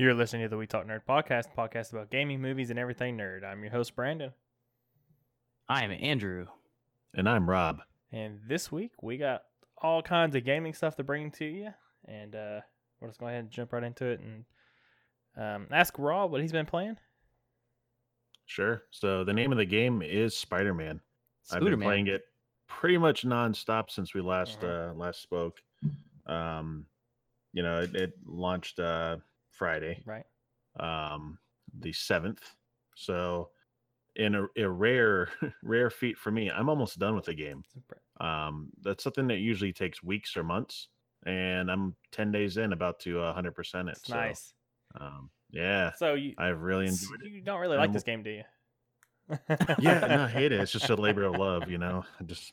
You're listening to the We Talk Nerd podcast, a podcast about gaming, movies, and everything nerd. I'm your host, Brandon. I am Andrew. And I'm Rob. And this week we got all kinds of gaming stuff to bring to you. And uh, we'll just go ahead and jump right into it and um, ask Rob what he's been playing. Sure. So the name of the game is Spider Man. I've been playing it pretty much nonstop since we last Mhm. uh, last spoke. Um, you know, it, it launched uh, Friday, Right. um, the seventh. So, in a, a rare rare feat for me, I'm almost done with the game. Um, that's something that usually takes weeks or months, and I'm ten days in, about to uh, 100% it. It's so, nice. Um, yeah, So you, I've really enjoyed it. you don't really like I'm- this game, do you? yeah, no, I hate it. It's just a labor of love, you know. I just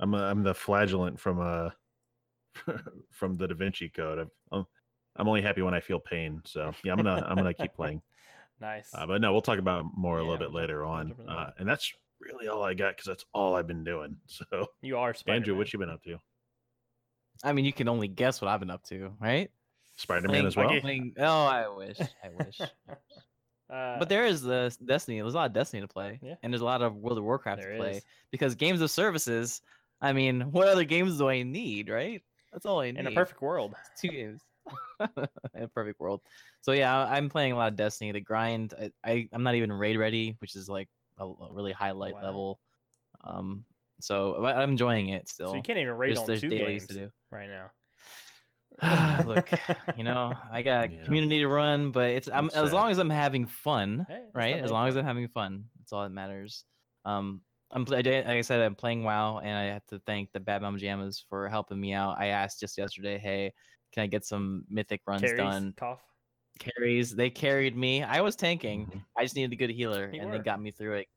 I'm a, I'm the flagellant from uh from the Da Vinci Code. I'm, I'm I'm only happy when I feel pain. So yeah, I'm gonna I'm gonna keep playing. nice. Uh, but no, we'll talk about it more a Yeah, little bit later on. Uh, and that's really all I got because that's all I've been doing. So you are Spider-Man. Andrew, what you been up to? I mean, you can only guess what I've been up to, right? Spider Man as well. Okay. playing- oh, I wish. I wish. Uh, but there is the Destiny. There's a lot of Destiny to play. Yeah. And there's a lot of World of Warcraft there to play. is. Because games of services, I mean, what other games do I need, right? That's all I need. in a perfect world. two games. in a perfect world. So yeah, I- I'm playing a lot of Destiny. The grind, I, I I'm not even raid ready, which is like a, a really high light Wow. level. Um, so but I'm enjoying it still. So you can't even raid There's- on there's two games to do. right now. Look, you know, I got Yeah. community to run, but it's I'm, as long as I'm having fun, Hey, right? As main long as. I'm having fun, that's all that matters. Um, I'm pl- I did- like I said, I'm playing WoW, and I have to thank the Bad Mom Jammas for helping me out. I asked just yesterday, hey, can I get some mythic runs Carries, done? cough. Carries, they carried me. I was tanking. Mhm. I just needed a good healer, You and they got me through it.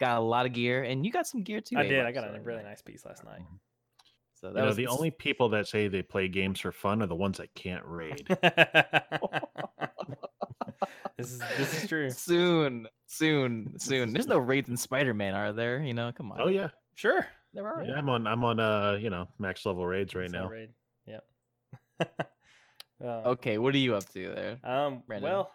Got a lot of gear, and you got some gear too. I did. Ava, I got so, a really nice piece last night. So that You know, was the only people that say they play games for fun are the ones that can't raid. this is this is true. soon, soon, soon. There's no raids in Spider-Man, are there? You know, come on. oh yeah, Sure. there are. yeah. I'm on I'm on uh you know max level raids right Cell now. raid. Um, Okay, what are you up to there? Um. Brandon? Well,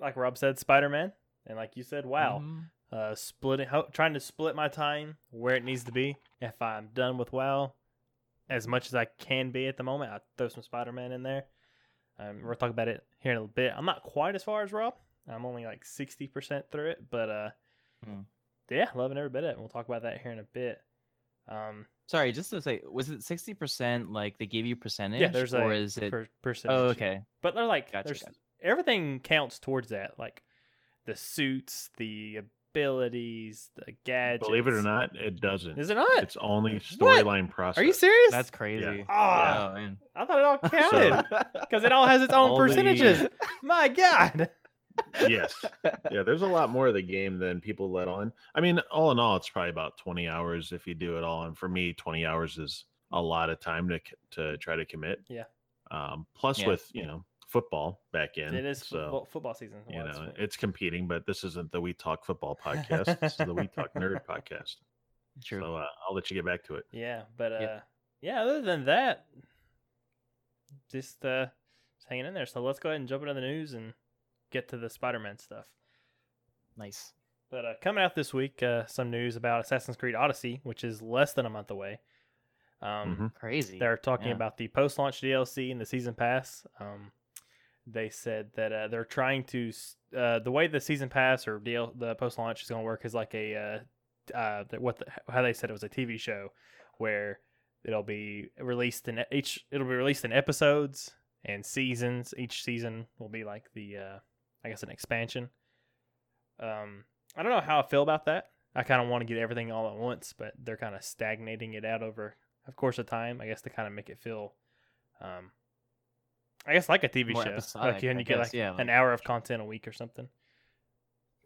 like Rob said, Spider Man, and like you said, wow. Mhm. Uh, splitting, ho- trying to split my time where it needs to be. If I'm done with WoW, as much as I can be at the moment, I throw some Spider Man in there. Um, we'll talk about it here in a little bit. I'm not quite as far as Rob. I'm only like sixty percent through it, but uh, Hmm. yeah, loving every bit of it. We'll talk about that here in a bit. Um, Sorry, just to say, was it sixty percent? Like they gave you percentage? yeah, there's or a is it? per- percentage. oh, okay. But they're like, Gotcha, there's gotcha. everything counts towards that, like the suits, the abilities, the gadgets. Believe it or not, it doesn't. is it not? It's only storyline process. Are you serious? That's crazy. Ah, Oh, man. I thought it all counted because it all has its own All the- percentages. My God. Yes. Yeah, there's a lot more of the game than people let on. I mean, all in all, it's probably about 20 hours if you do it all. And for me, 20 hours is a lot of time to to try to commit. Yeah. Um, plus Yeah. with you know football back in. It is so football, football season. you Well, that's know it's competing, but this isn't the We Talk Football podcast. this is the We Talk Nerd podcast. True. So uh, I'll let you get back to it. yeah, but uh, Yeah. yeah. Other than that, just uh, just hanging in there. So let's go ahead and jump into the news and get to the Spider-Man stuff. nice. But uh, coming out this week, uh, some news about Assassin's Creed Odyssey, which is less than a month away. Um, Mhm. Crazy. They're talking Yeah. about the post-launch DLC and the season pass. Um, they said that uh, they're trying to uh, the way the season pass or DL, the post-launch is going to work is like a uh, uh, what the, how they said it was a TV show where it'll be released in each it'll be released in episodes and seasons. Each season will be like the uh, I guess an expansion. Um, I don't know how I feel about that. I kind of want to get everything all at once, but they're kind of stagnating it out over of course of time. I guess to kind of make it feel, um, I guess like a TV More show, episodic, like you, and I you get guess, like yeah, an hour of content a week or something.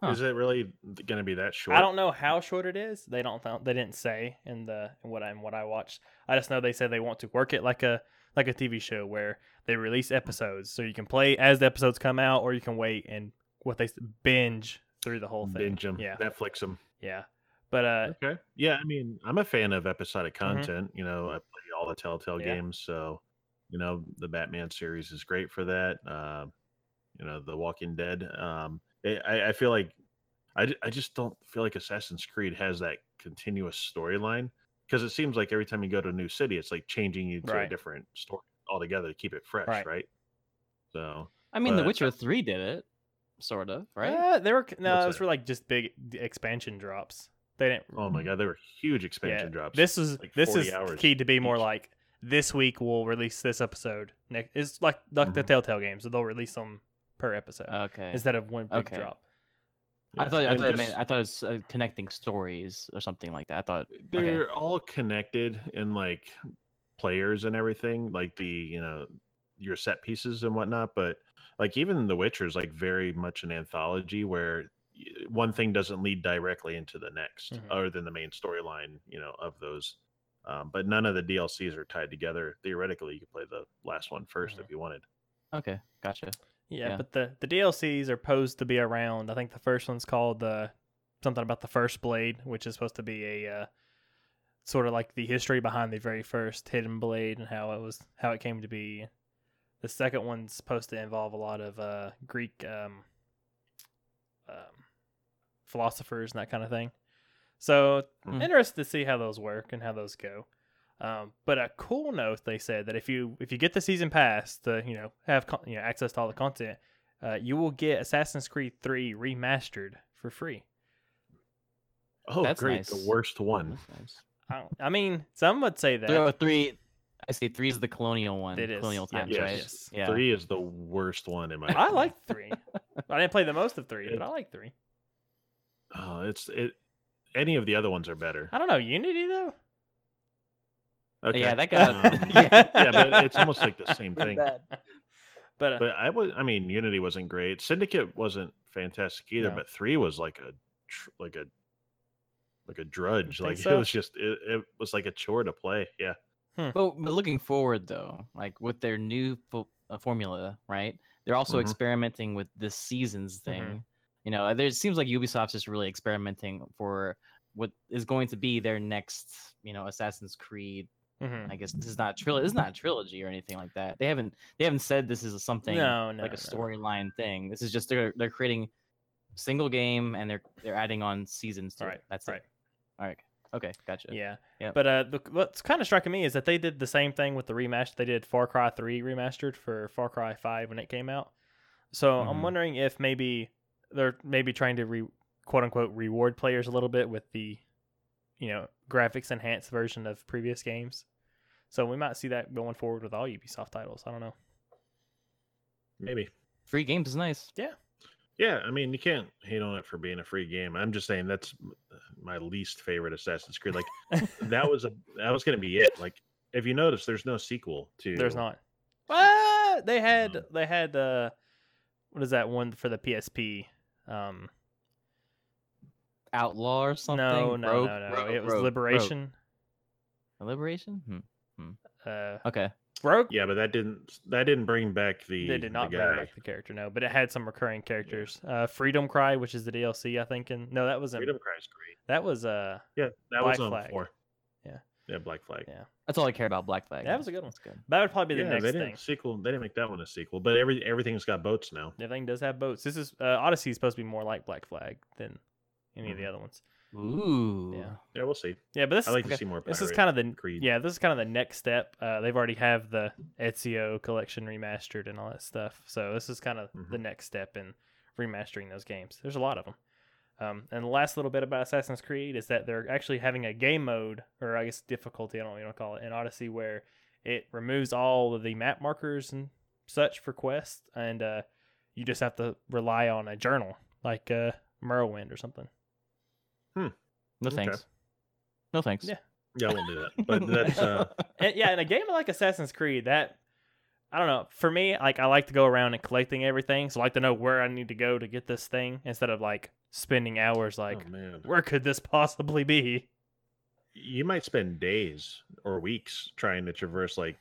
Huh. Is it really going to be that short? I don't know how short it is. They don't. th- They didn't say in the in what I in what I watched. I just know they said they want to work it like a like a TV show where they release episodes, so you can play as the episodes come out, or you can wait and what they binge through the whole thing. binge them. Yeah, Netflix them. yeah. But uh, Okay. Yeah, I mean, I'm a fan of episodic content. You know, I play all the Telltale Mm-hmm. Yeah. games, so you know the Batman series is great for that. Uh, you know, The Walking Dead. Um, I, I feel like I, I just don't feel like Assassin's Creed has that continuous storyline because it seems like every time you go to a new city, it's like changing you to Right. a different story altogether to keep it fresh, Right. right? So I mean, The Witcher Three did it, sort of, right? Uh, they were no, What's it was that? for like just big expansion drops. They didn't. oh my god, they were huge expansion yeah, drops. This is like this is hours key to be more like this week we'll release this episode. Next, it's like like the Mhm. Telltale games, so they'll release them per episode Okay. instead of one big Okay. drop. I thought I thought, it just- meant, I thought it was uh, connecting stories or something like that. I thought they're all connected in like players and everything like the you know your set pieces and whatnot but like even the witcher is like very much an anthology where one thing doesn't lead directly into the next Mhm. other than the main storyline you know of those um, but none of the dlcs are tied together theoretically you could play the last one first 1st Mhm. if you wanted okay, gotcha. Yeah, Yeah. but the the DLCs are posed to be around. I think the first one's called uh, something about the first blade, which is supposed to be a uh, sort of like the history behind the very first hidden blade and how it was how it came to be. The second one's supposed to involve a lot of uh, Greek um, um, philosophers and that kind of thing. So Mhm. interested to see how those work and how those go. Um, but a cool note they said that if you if you get the season pass to you know have con- you know access to all the content, uh, you will get Assassin's Creed Three remastered for free. oh That's great nice. the worst one nice. I, I mean, some would say that. Three, oh, three. I say three is the colonial one. It is, Colonial times, yes, right? Yes. Yeah. three is the worst one in my I like three. I didn't play the most of three, but I like three. oh it's it any of the other ones are better I don't know Unity though. Okay Yeah, that got. Um, yeah. yeah but it's almost like the same thing But, uh, But I was, I mean, Unity wasn't great. Syndicate wasn't fantastic either. No. But three was like a, tr- like a, like a drudge. Like so? it was just, it, it was like a chore to play. Yeah. But, but looking forward though, like with their new fo- uh, formula, right? They're also Mhm. experimenting with this seasons thing. Mhm. You know, there it seems like Ubisoft's just really experimenting for what is going to be their next, you know, Assassin's Creed. Mhm. I guess this is not trilogy. This is not a trilogy or anything like that. They haven't they haven't said this is a something no, no, like a no. storyline thing. This is just they're they're creating single game and they're they're adding on seasons to Right, it. That's right. it. All right. Okay, gotcha. Yeah. yeah. But uh, the, what's kind of striking me is that they did the same thing with the remaster. They did Far Cry 3 remastered for Far Cry 5 when it came out. So I'm Mhm. wondering if maybe they're maybe trying to re, quote unquote reward players a little bit with the, you know, graphics enhanced version of previous games. So we might see that going forward with all Ubisoft titles. I don't know. Maybe. Free games is nice. Yeah. Yeah, I mean, you can't hate on it for being a free game. I'm just saying that's my least favorite Assassin's Creed. Like that was a, that was going to be it. Like if you notice, there's no sequel to. There's not. What? They had Um, they had uh, what is that one for the PSP? Um, Outlaw or something. no, no, Rogue? no, no. Rogue, it was Rogue, Liberation. Rogue. Liberation? Hmm. Uh, Okay. Rogue. Yeah, but that didn't that didn't bring back the. They did not the bring guy. back the character, no, but it had some recurring characters. Uh, Freedom Cry, which is the DLC, I think, and no, that wasn't. Freedom Cry's great. That was uh, Yeah, that Black was on Flag. four. Yeah. Yeah, Black Flag. Yeah. That's all I care about. Black Flag. That was a good one. That's good. that would probably be the yeah, next they didn't thing. sequel. They didn't make that one a sequel, but every everything's got boats now. Everything does have boats. This is uh, Odyssey is supposed to be more like Black Flag than any of the Mhm. other ones. Ooh. Yeah. Yeah, we'll see. Yeah, but this I is like okay. to see more. this is kind of the Creed. yeah this is kind of the next step. Uh, they've already have the Ezio collection remastered and all that stuff. So this is kind of the Mhm. next step in remastering those games. There's a lot of them. Um, and the last little bit about Assassin's Creed is that they're actually having a game mode, or I guess difficulty, I don't know what you want to call it, in Odyssey, where it removes all of the map markers and such for quests, and uh, you just have to rely on a journal, like uh, Morrowind or something. No Okay. thanks. No thanks. Yeah. Yeah, I won't do that. But that's uh, And, yeah, in a game like Assassin's Creed, that I don't know. For me, like I like to go around and collecting everything, so I like to know where I need to go to get this thing instead of like spending hours like oh man, where could this possibly be? you might spend days or weeks trying to traverse like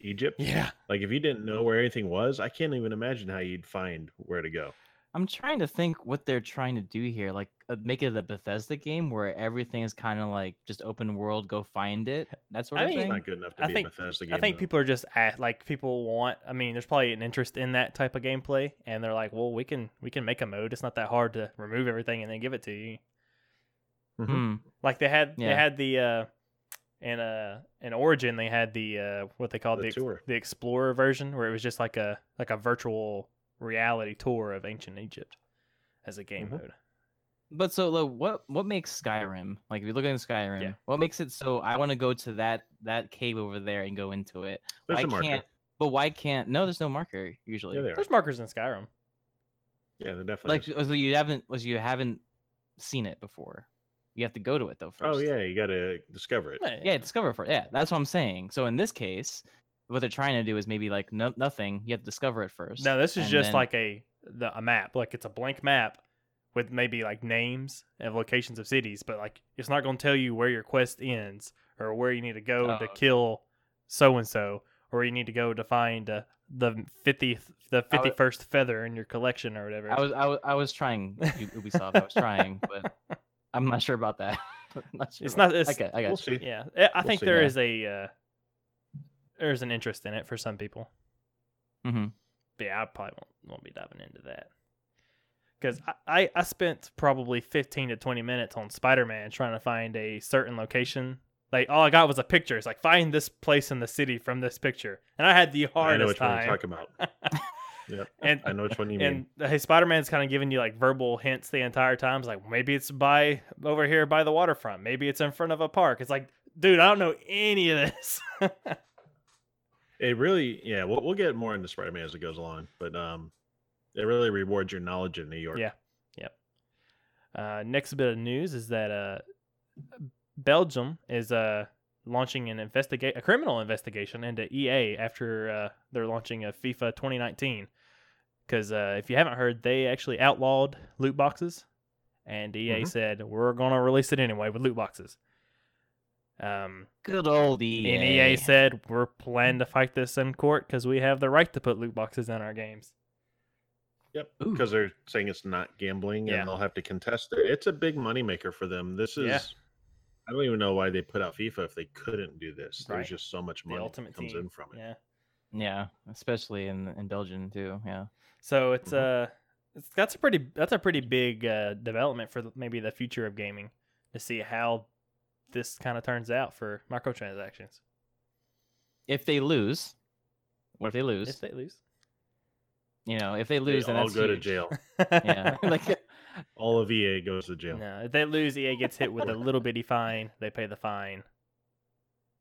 Egypt. Yeah. Like if you didn't know where anything was, I can't even imagine how you'd find where to go. I'm trying to think what they're trying to do here. Like uh, make it a Bethesda game where everything is kind of like just open world, go find it. That's sort I of mean, It's thing. not good enough to I be think- a Bethesda game. I think though. people are just at like people want. I mean, there's probably an interest in that type of gameplay, and they're like, well, we can we can make a mode. It's not that hard to remove everything and then give it to you. Mhm. Hmm. Like they had they had the uh in uh in Origin they had the uh what they called The the ex- tour. the Explorer version where it was just like a like a virtual reality tour of ancient Egypt as a game Mhm. mode. But so, like, what what makes Skyrim like? If you look at Skyrim, Yeah. what makes it so I want to go to that that cave over there and go into it? There's why a can't? But why can't? No, there's no marker usually. Yeah, there. There's markers in Skyrim. Yeah, they're definitely. like, so you haven't was you haven't seen it before. You have to go to it though first. oh yeah, you got to discover it. yeah, discover it first. Yeah, that's what I'm saying. So in this case, what they're trying to do is maybe like no, nothing. You have to discover it first. No, this is and just then- like a the, a map. Like it's a blank map with maybe like names and locations of cities, but like it's not going to tell you where your quest ends or where you need to go Oh, to okay. kill so and so, or you need to go to find uh, the fiftieth the I fifty wa- first feather in your collection or whatever. I was I was I was trying Ubisoft. I was trying, but I'm not sure about that. not sure It's about- not- it's- okay. I got We'll you. see. yeah, I- I We'll think see. there Yeah. is a uh, there's an interest in it for some people. hmm But yeah, I probably won't, won't be diving into that. Because I, I, I spent probably 15 to 20 minutes on Spider Man trying to find a certain location. Like, all I got was a picture. It's like, find this place in the city from this picture. And I had the I know hardest which one time. you're talking about. Yep. and I know which one you mean. and hey, Spider Man's kind of giving you like verbal hints the entire time. It's like, maybe it's by over here by the waterfront. Maybe it's in front of a park. It's like, dude, I don't know any of this. It really, yeah. We'll we'll get more into Spider-Man as it goes along, but um, it really rewards your knowledge in New York. Yeah. Uh, next bit of news is that uh, Belgium is uh, launching an investigate a criminal investigation into EA after uh, they're launching a FIFA 2019. Because uh, if you haven't heard, they actually outlawed loot boxes, and EA Mhm. said we're gonna release it anyway with loot boxes. Um, Good old EA. and EA said we're planning to fight this in court because we have the right to put loot boxes in our games. Yep. Because they're saying it's not gambling, Yeah. and they'll have to contest it. It's a big moneymaker for them. This is. Yeah. I don't even know why they put out FIFA if they couldn't do this. Right. There's just so much money that comes team. in from it. Yeah. Yeah, especially in in Belgium too. Yeah. So it's Mhm. uh it's, that's a pretty that's a pretty big uh, development for maybe the future of gaming to see how this kind of turns out for microtransactions. If they lose, what if they lose? If they lose, you know, if they They lose, then all that's go to jail. Yeah, like All of EA goes to jail. no, if they lose, EA gets hit with a little bitty fine. They pay the fine.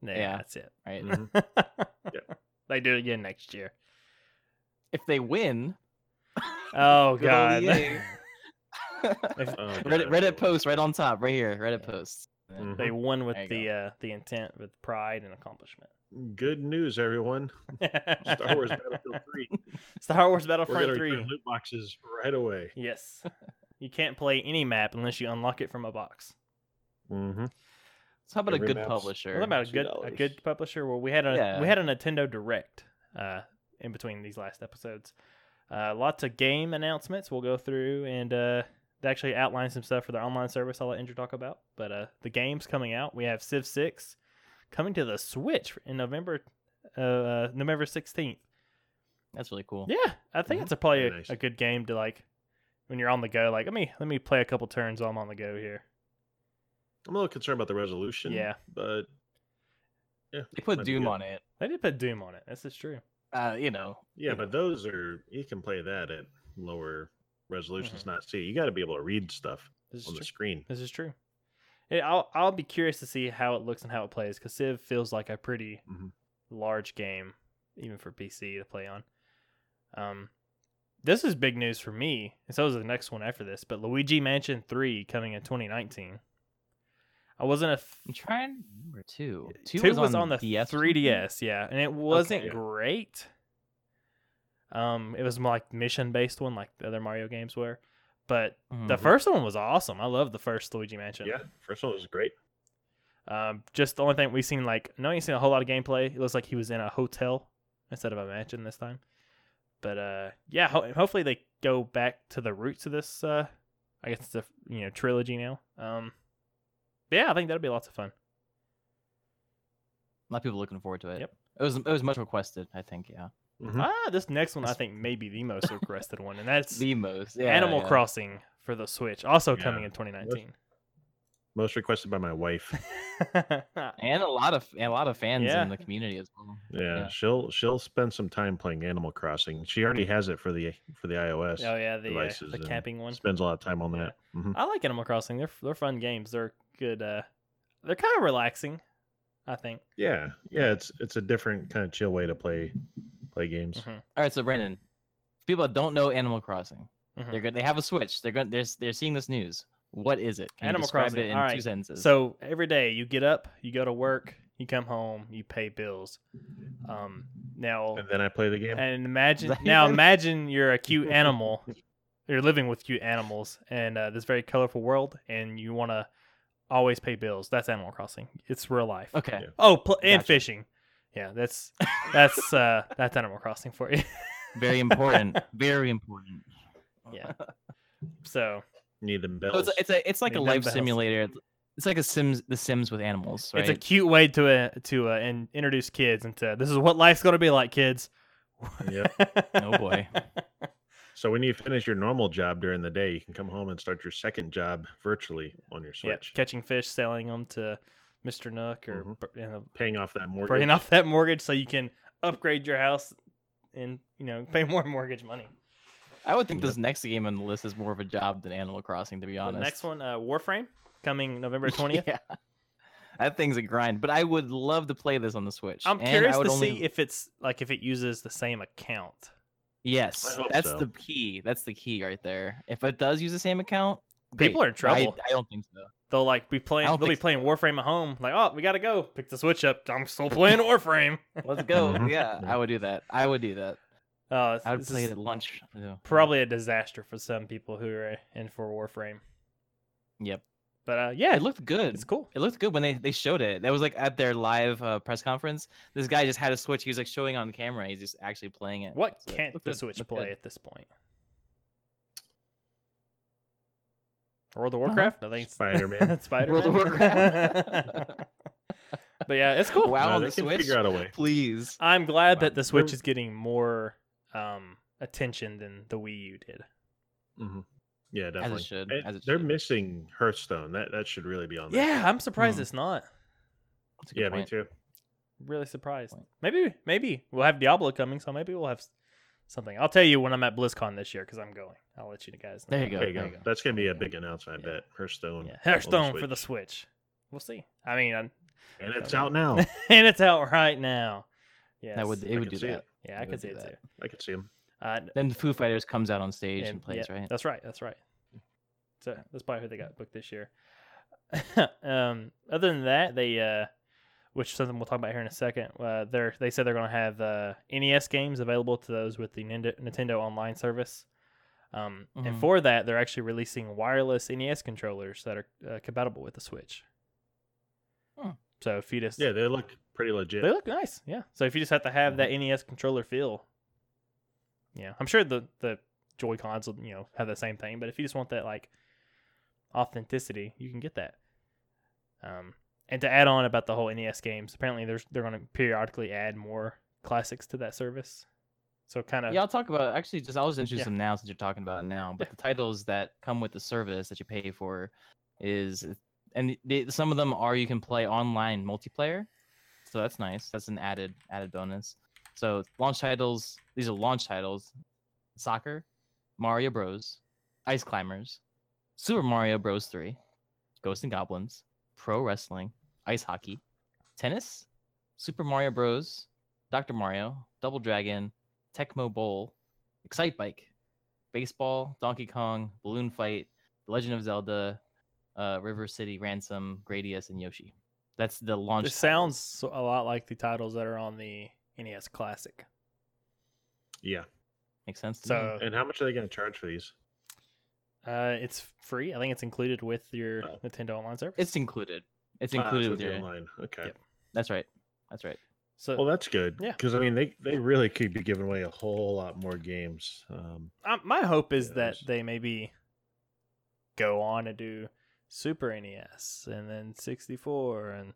Yeah, Yeah. that's it. right. Mhm. They do it again next year. If they win, Oh Good old god. EA. If Oh, Reddit, God. Reddit post right on top, right here. Reddit post. Mhm. they won with the uh, the intent, with pride and accomplishment. Good news, everyone. Star Wars Battlefield 3. Star Wars Battlefront going 3. loot boxes right away. Yes. You can't play any map unless you unlock it from a box. Mm-hmm. So how about Every a good map's- publisher? What about a good a good publisher? Well, we had a Yeah. we had a Nintendo Direct uh, in between these last episodes. Uh, lots of game announcements we'll go through, and uh, they actually outline some stuff for their online service. I'll let Andrew talk about. But uh, the games coming out, we have Civ Six coming to the Switch in November, uh, November sixteenth. That's really cool. Yeah, I think Mhm. it's a probably Very a, nice. a good game to like when you're on the go. Like, let me let me play a couple turns while I'm on the go here. I'm a little concerned about the resolution. Yeah. But yeah, They put Doom on it. They did put Doom on it. This is true. Uh, you know. Yeah, but those are you can play that at lower resolutions, not see. You got to be able to read stuff This is on the true. screen. This is true. Yeah, I'll I'll be curious to see how it looks and how it plays because Civ feels like a pretty Mhm. large game, even for PC to play on. Um, this is big news for me, and so is the next one after this. But Luigi Mansion Three coming in 2019. I wasn't a f- I'm trying to remember two. Two, two was, on, the the DS. 3DS, yeah, and it wasn't yeah. great. Um, it was more like mission based one, like the other Mario games were. But the Mhm. first one was awesome. I love the first Luigi Mansion. Yeah, first one was great. Um, just the only thing we've seen, like, no, you've seen a whole lot of gameplay. It looks like he was in a hotel instead of a mansion this time. But uh, yeah, ho- hopefully they go back to the roots of this. Uh, I guess it's a you know trilogy now. Um, yeah, I think that'd be lots of fun. A lot of people looking forward to it. Yep. It was it was much requested. I think. Yeah. Mhm. Ah, this next one I think may be the most requested one, and that's The most. Yeah, Animal yeah. Crossing for the Switch, also Yeah. coming in 2019. Most requested by my wife. And a lot of and a lot of fans in the community as well. Yeah, she'll she'll spend some time playing Animal Crossing. She already has it for the for the iOS. oh yeah, the uh, the camping one. Spends a lot of time on that. hmm I like Animal Crossing. They're they're fun games. They're good. Uh, they're kind of relaxing. I think. Yeah, yeah. It's it's a different kind of chill way to play play games. Mhm, All right, so Brandon, people that don't know Animal Crossing, mhm. they're good. They have a Switch. They're going. They're they're seeing this news. What is it? Can Animal describe Crossing, it in all two sentences? So every day you get up, you go to work, you come home, you pay bills. Um, now And then I play the game. and imagine now imagine you're a cute animal. You're living with cute animals and uh, this very colorful world, and you want to always pay bills. That's Animal Crossing. It's real life. okay. Yeah. Oh, pl- and Gotcha. fishing. Yeah, that's that's uh that's Animal Crossing for you. Very important. Very important. Yeah. so Need them bells. So it's a, it's a it's like a life bells. simulator. It's like a Sims The Sims with animals, right? it's a cute way to uh, to uh, in, introduce kids into this is what life's gonna be like, kids. Yep. Oh, boy. so when you finish your normal job during the day, you can come home and start your second job virtually on your Yep, Switch, catching fish, selling them to Mr. Nook, or Mhm. you know, paying off that mortgage. paying off that mortgage so you can upgrade your house and you know pay more mortgage money. I would think Yep. this next game on the list is more of a job than Animal Crossing, to be The honest. next one, uh, Warframe, coming November twentieth. yeah. That thing's a grind, but I would love to play this on the Switch. I'm and I curious would to only- see if it's like if it uses the same account. Yes, that's so. the key. That's the key right there. If it does use the same account, People are in trouble. I, I don't think so. They'll like be playing. They'll be so. playing Warframe at home. Like, oh, we gotta go. Pick the Switch up. I'm still playing Warframe. Let's go. Mhm. Yeah, Yeah. I would do that. I would do that. Oh, it's, I would play it at lunch. Yeah. probably a disaster for some people who are in for Warframe. Yep. But uh, yeah, It looked good. it's cool. It looked good when they, they showed it. That was like at their live uh, press conference. This guy just had a Switch. He was like showing on camera. He's just actually playing it. What So can't looked the good, Switch play good. at this point? World of Warcraft? I think it's- Spider-Man. Spider World of Warcraft. but yeah, it's cool. Wow, No, on they the can Switch. figure out a way. Please. I'm glad that the Switch They're- is getting more um, attention than the Wii U did. Mm-hmm. Yeah, definitely. should, And as it they're should. missing Hearthstone. That that should really be on there. Yeah, I'm surprised Hmm. it's not. That's a good yeah, point. me too. Really surprised. Point. Maybe, maybe we'll have Diablo coming, so maybe we'll have something. I'll tell you when I'm at BlizzCon this year because I'm going. I'll let you guys know. There you go. There you there go. you go. That's gonna be a big announcement. I Yeah. bet Hearthstone. Yeah, on the Hearthstone for the Switch. Switch. We'll see. I mean, I'm, and it's out now. and it's out right now. Yeah, That would I it would do that. it. Yeah, I could see it that. too. I could see them. Uh, Then the Foo Fighters comes out on stage and, and- plays, yeah, right? That's right. That's right. So that's probably who they got booked this year. um, other than that, they uh, which is something we'll talk about here in a second. Uh, they're they said they're going to have uh, NES games available to those with the Nintendo, Nintendo Online service. Um, and Mhm. for that, they're actually releasing wireless NES controllers that are uh, compatible with the Switch. Hmm. So if you just Yeah, they look pretty legit. they look nice, yeah. So if you just have to have that NES controller feel, yeah, I'm sure the the Joy Cons will you know have the same thing. But if you just want that like authenticity, you can get that. Um, and to add on about the whole NES games, apparently there's they're going to periodically add more classics to that service. So kind of Yeah, I'll talk about actually just I'll just introduce Yeah. them now since you're talking about it now. But the titles that come with the service that you pay for is uh, and they, some of them are you can play online multiplayer. So that's nice. That's an added added bonus. So launch titles, these are launch titles. Soccer, Mario Bros, Ice Climbers, Super Mario Bros 3, Ghosts and Goblins, Pro Wrestling, Ice Hockey, Tennis, Super Mario Bros, Dr. Mario, Double Dragon, Tecmo Bowl, Excite Bike, Baseball, Donkey Kong, Balloon Fight, The Legend of Zelda, uh, River City Ransom, Gradius, and Yoshi. That's the launch. it sounds a lot like the titles that are on the NES Classic. Yeah. makes sense. To me. So And how much are they going to charge for these? uh, it's free. I think it's included with your Oh. Nintendo Online service. it's included. It's Ah, included so with the your. online. Okay. Yep. That's right. That's right. So Well, that's good. Yeah. Because I mean, they they really could be giving away a whole lot more games. Um, um, my hope is Yeah, that there's- they maybe go on and do Super NES and then 64 and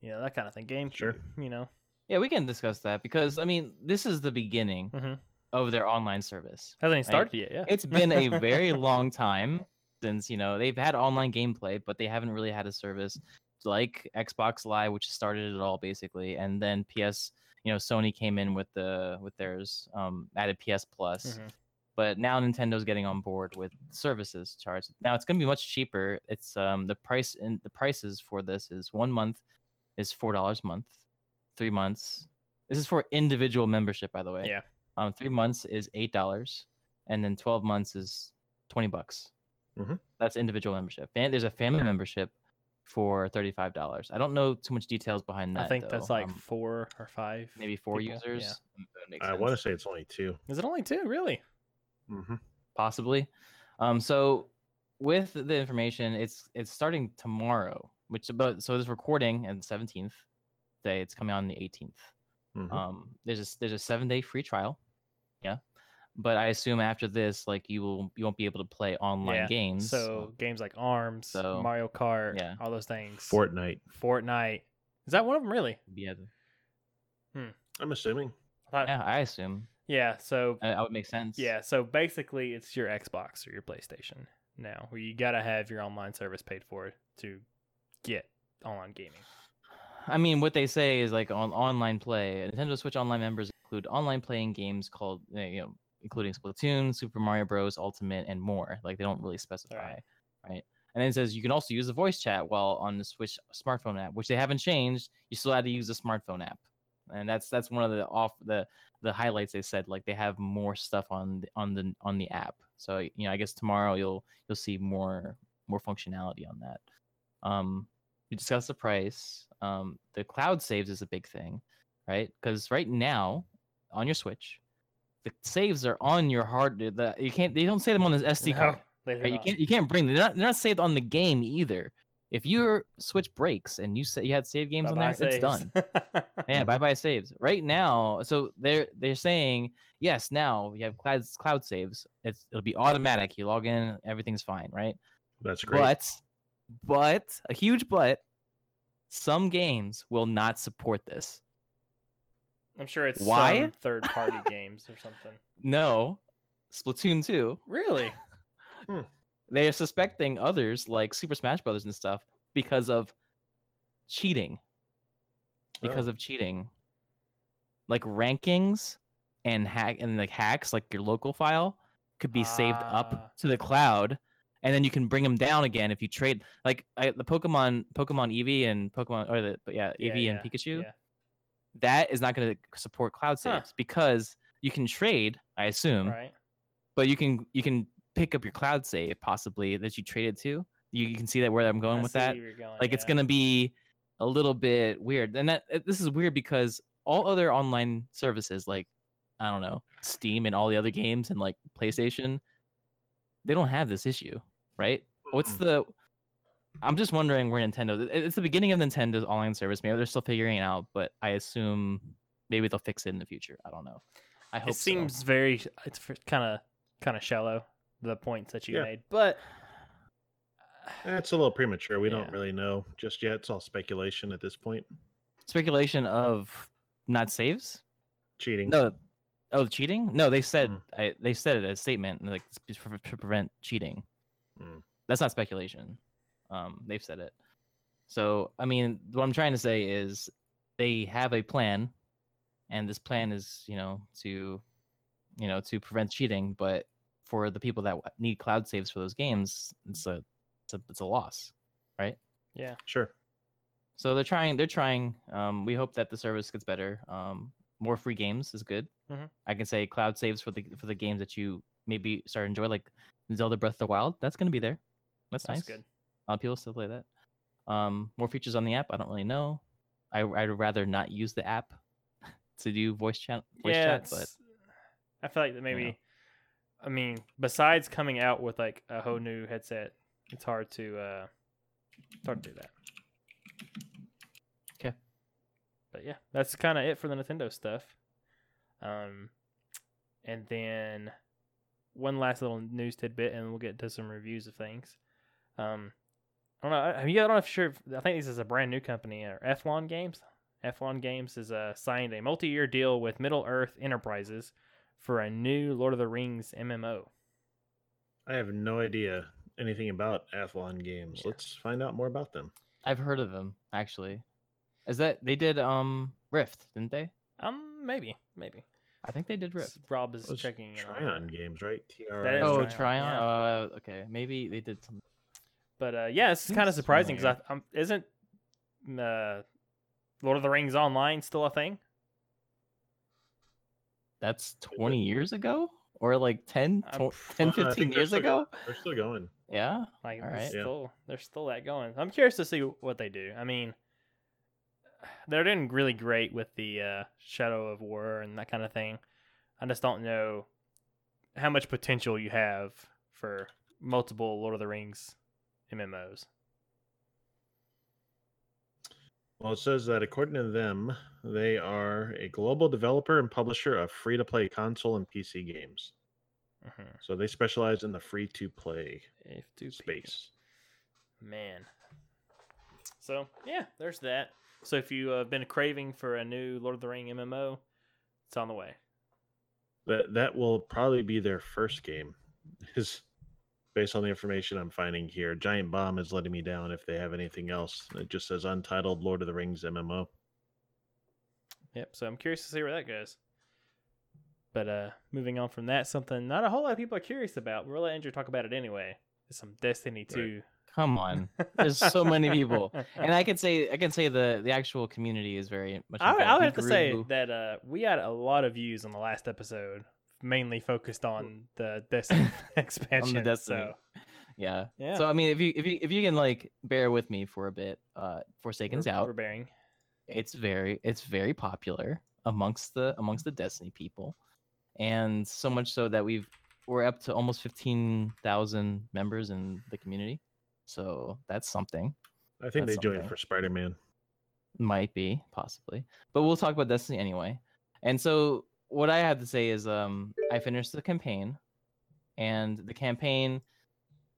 you know that kind of thing. GameCube, Sure. you know. Yeah, we can discuss that because I mean, this is the beginning Mhm. of their online service. Hasn't even Right. started yet. Yeah, It's been a very long time since you know they've had online gameplay, but they haven't really had a service like Xbox Live, which started it all basically, and then PS. You know, Sony came in with the with theirs, um, added PS Plus, Mhm. but now Nintendo's getting on board with services charged. Now it's going to be much cheaper. It's um the price and the prices for this is one month is four dollars a month, three months. This is for individual membership, by the way. Yeah. Um, three months is eight dollars, and then twelve months is twenty bucks. Mhm. That's individual membership. And there's a family membership for thirty-five dollars. I don't know too much details behind that. I think that's like Um, four or five. maybe four people, users. Mm, that makes I want to say it's only two. Is it only two? Really? Mm-hmm. possibly. Um, so with the information, it's it's starting tomorrow, which but so this recording and seventeenth day, it's coming out on the 18th. Mhm. Um, there's a s- there's a seven day free trial, yeah, but I assume after this, like you will you won't be able to play online Yeah, games. So games like Arms, So, Mario Kart, yeah. all those things. Fortnite. Fortnite. Is that one of them? Really? yeah, Hmm. I'm assuming. I yeah, I assume yeah. So uh, that would make sense. yeah. So basically, it's your Xbox or your PlayStation now, where you gotta have your online service paid for to get online gaming. I mean, what they say is like on online play. Nintendo Switch Online members include online playing games called, uh, you know, including Splatoon, Super Mario Bros. Ultimate, and more. Like they don't really specify, right? And then it says you can also use the voice chat while on the Switch smartphone app, which they haven't changed. You still had to use the smartphone app, and that's that's one of the off the the highlights they said. Like they have more stuff on the, on the on the app. So you know, I guess tomorrow you'll you'll see more more functionality on that. Um, we discussed the price. Um, the cloud saves is a big thing, right? Because right now on your Switch, the saves are on your hard. The you can't. They don't save them on this SD No, card. they Right? You can't. You can't bring. Them. They're not. They're not saved on the game either. If your Switch breaks and you say you had save games on there, Bye-bye it's done. Yeah, bye bye saves. Right now, so they're they're saying yes. Now you have cloud cloud saves. It's it'll be automatic. You log in, everything's fine, right? That's great. But, but a huge but, some games will not support this. I'm sure it's Why? some third-party games or something. No, Splatoon 2, Really? they are suspecting others like Super Smash Brothers and stuff because of cheating. Because Oh. of cheating. Like rankings and hack and like hacks, like your local file could be saved Ah. up to the cloud and then you can bring them down again if you trade like I, the Pokemon Pokemon Eevee and Pokemon or the but yeah, Yeah, Eevee yeah, and Pikachu. Yeah. That is not going to support cloud Huh. saves because you can trade, I assume, Right. but you can you can pick up your cloud save possibly that you traded to. You, you can see that where I'm going I with that. going, Like it's going to be a little bit weird, and that this is weird because all other online services like I don't know Steam and all the other games and like PlayStation, they don't have this issue, right? What's mm. the I'm just wondering where Nintendo. It's the beginning of Nintendo's online service. Maybe they're still figuring it out, but I assume maybe they'll fix it in the future. I don't know. I hope It seems very. It's kind of kind of shallow. The points that you Yeah. made, but Eh, It's a little premature. We Yeah. don't really know just yet. It's all speculation at this point. speculation of not saves. Cheating. No, oh cheating. No, they said Mm. I, they said it as a statement like to prevent cheating. Mm. That's not speculation. Um, they've said it. So I mean, what I'm trying to say is they have a plan, and this plan is you know to, you know, to prevent cheating. But for the people that need cloud saves for those games, it's a it's a it's a loss. Right? Yeah, Sure. So they're trying. They're trying. Um, we hope that the service gets better. Um, more free games is good. Mhm. I can say cloud saves for the for the games that you maybe start to enjoy, like Zelda Breath of the Wild. That's going to be there. That's that's nice. good. Uh, people still play that. Um, more features on the app. I don't really know. I I'd rather not use the app to do voice chat. Voice yeah, chat, but I feel like that maybe. I mean, besides coming out with like a whole new headset, it's hard to uh, it's hard to do that. Okay, but yeah, that's kind of it for the Nintendo stuff. Um, and then one last little news tidbit, and we'll get to some reviews of things. Um, I don't know. Have you? I don't know if sure. I think this is a brand new company, or Athlon Games. Athlon Games has uh, signed a multi-year deal with Middle Earth Enterprises for a new Lord of the Rings MMO. I have no idea anything about Athlon Games. Yeah. Let's find out more about them. I've heard of them actually. Is that they did um Rift, didn't they? Um, maybe, maybe. I think they did Rift. Rob is Those checking. in Trion. Games, right? That is TRI. Oh, Trion, Trion. yeah. Uh, okay, maybe they did some. But uh, yeah, it's Seems kind of surprising because familiar. um, isn't uh, Lord of the Rings Online still a thing? That's 20 years ago, or like 10, I'm tw- 10 Uh, 15 years ago. go- They're still going. Yeah. Like, All they're right. Yeah. still they're still that going. I'm curious to see what they do. I mean, they're doing really great with the uh, Shadow of War and that kind of thing. I just don't know how much potential you have for multiple Lord of the Rings MMOs. Well, it says that according to them, they are a global developer and publisher of free to play console and PC games. Mhm. So they specialize in the free to play space. Man. So yeah, there's that. So if you have been craving for a new Lord of the Ring MMO, it's on the way. That that will probably be their first game. Is based on the information I'm finding here. Giant Bomb is letting me down if they have anything else. It just says Untitled Lord of the Rings MMO. Yep. So I'm curious to see where that goes. But uh moving on from that, something not a whole lot of people are curious about. We'll let Andrew talk about it anyway. It's some Destiny 2. Come on. There's so many people. And I can say I can say the the actual community is very much. I, would- I would We have to say that uh, we had a lot of views on the last episode, mainly focused on the Destiny expansion. Destiny. So Yeah. yeah, So I mean, if you if you if you can like bear with me for a bit, uh, Forsaken's we're, out. We're bearing. It's very it's very popular amongst the amongst the Destiny people, and so much so that we've we're up to almost fifteen thousand members in the community. So that's something. I think That's they joined for Spider Man. Might be possibly, but we'll talk about Destiny anyway. And so what I have to say is, um, I finished the campaign, and the campaign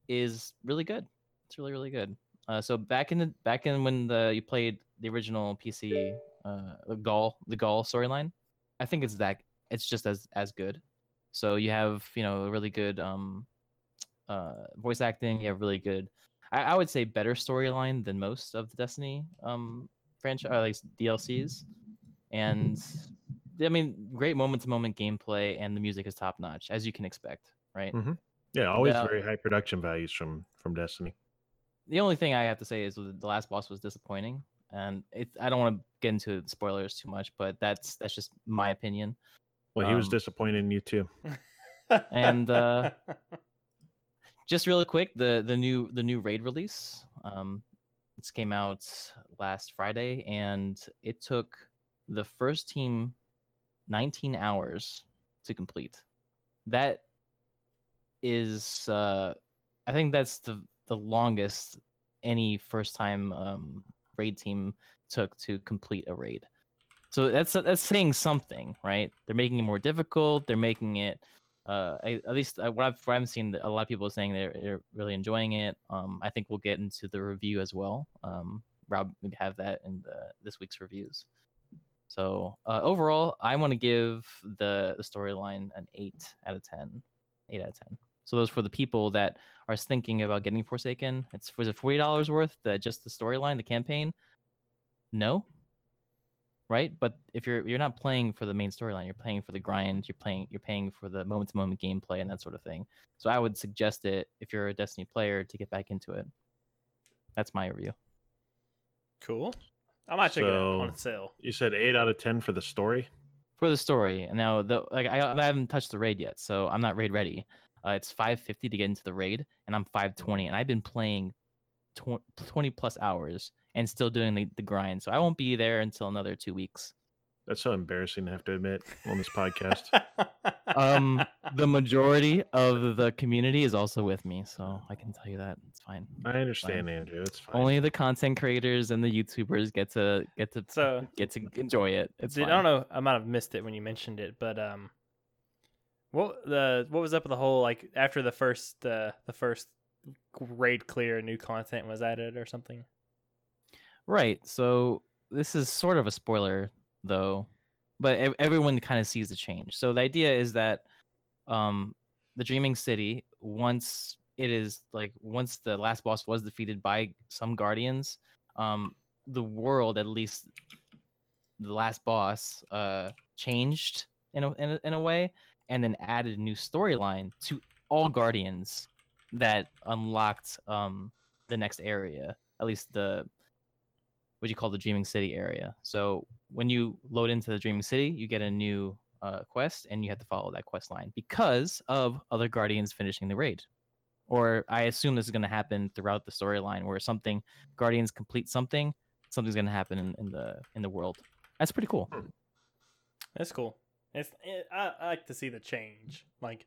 is really good. It's really really good. Uh, so back in the back in when the you played the original PC, uh, the Ghaul the Ghaul storyline, I think it's that it's just as as good. So you have you know a really good um, uh, voice acting. You have really good. I, I would say better storyline than most of the Destiny um franchise like DLCs, and I mean great moment to moment gameplay and the music is top notch as you can expect, right? Mhm. Yeah, always Yeah. very high production values from from Destiny. The only thing I have to say is the last boss was disappointing, and it I don't want to get into spoilers too much, but that's that's just my opinion. Well, he was Um, disappointed in you too. And, uh, just really quick, the the new the new raid release. Um, this came out last Friday, and it took the first team 19 hours to complete. That is, uh, I think that's the the longest any first time um, raid team took to complete a raid. So that's that's saying something, right? They're making it more difficult. They're making it uh, at least uh, what I've what I've seen, a lot of people saying they're, they're really enjoying it. Um, I think we'll get into the review as well. Um, Rob have that in the, this week's reviews. So uh, overall, I want to give the the storyline an eight out of ten. Eight out of ten. So those for the people that are thinking about getting Forsaken, it's was it forty dollars worth? The just the storyline, the campaign? No, right? But if you're you're not playing for the main storyline, you're playing for the grind, you're playing you're paying for the moment to moment gameplay and that sort of thing. So I would suggest it if you're a Destiny player to get back into it. That's my review. cool. I might check it out on So- sale. You said eight out of ten for the story. For the story, and now the like I, I haven't touched the raid yet, so I'm not raid ready. Uh, it's 550 to get into the raid, and I'm 520, and I've been playing tw- 20 plus hours and still doing the, the grind. So I won't be there until another two weeks. That's so embarrassing to have to admit on this podcast. Um, the majority of the community is also with me, so I can tell you that it's fine. I understand, Andrew. It's fine. Only the content creators and the YouTubers get to get to so get to enjoy it. It's Did, fine. I don't know. I might have missed it when you mentioned it, but um, what the what was up with the whole like after the first uh the first raid clear, new content was added or something? Right. So this is sort of a spoiler, though, but everyone kind of sees the change. So the idea is that um, the Dreaming City, once it is like once the last boss was defeated by some guardians, um, the world, at least the last boss, uh, changed in a, in a in a way, and then added a new storyline to all guardians that unlocked um the next area. At least the what you call the Dreaming City area. So when you load into the Dreaming City, you get a new uh, quest, and you have to follow that quest line because of other Guardians finishing the raid. Or I assume this is going to happen throughout the storyline, where something Guardians complete something, something's going to happen in, in the in the world. That's pretty cool. That's cool. It's it, I, I like to see the change, like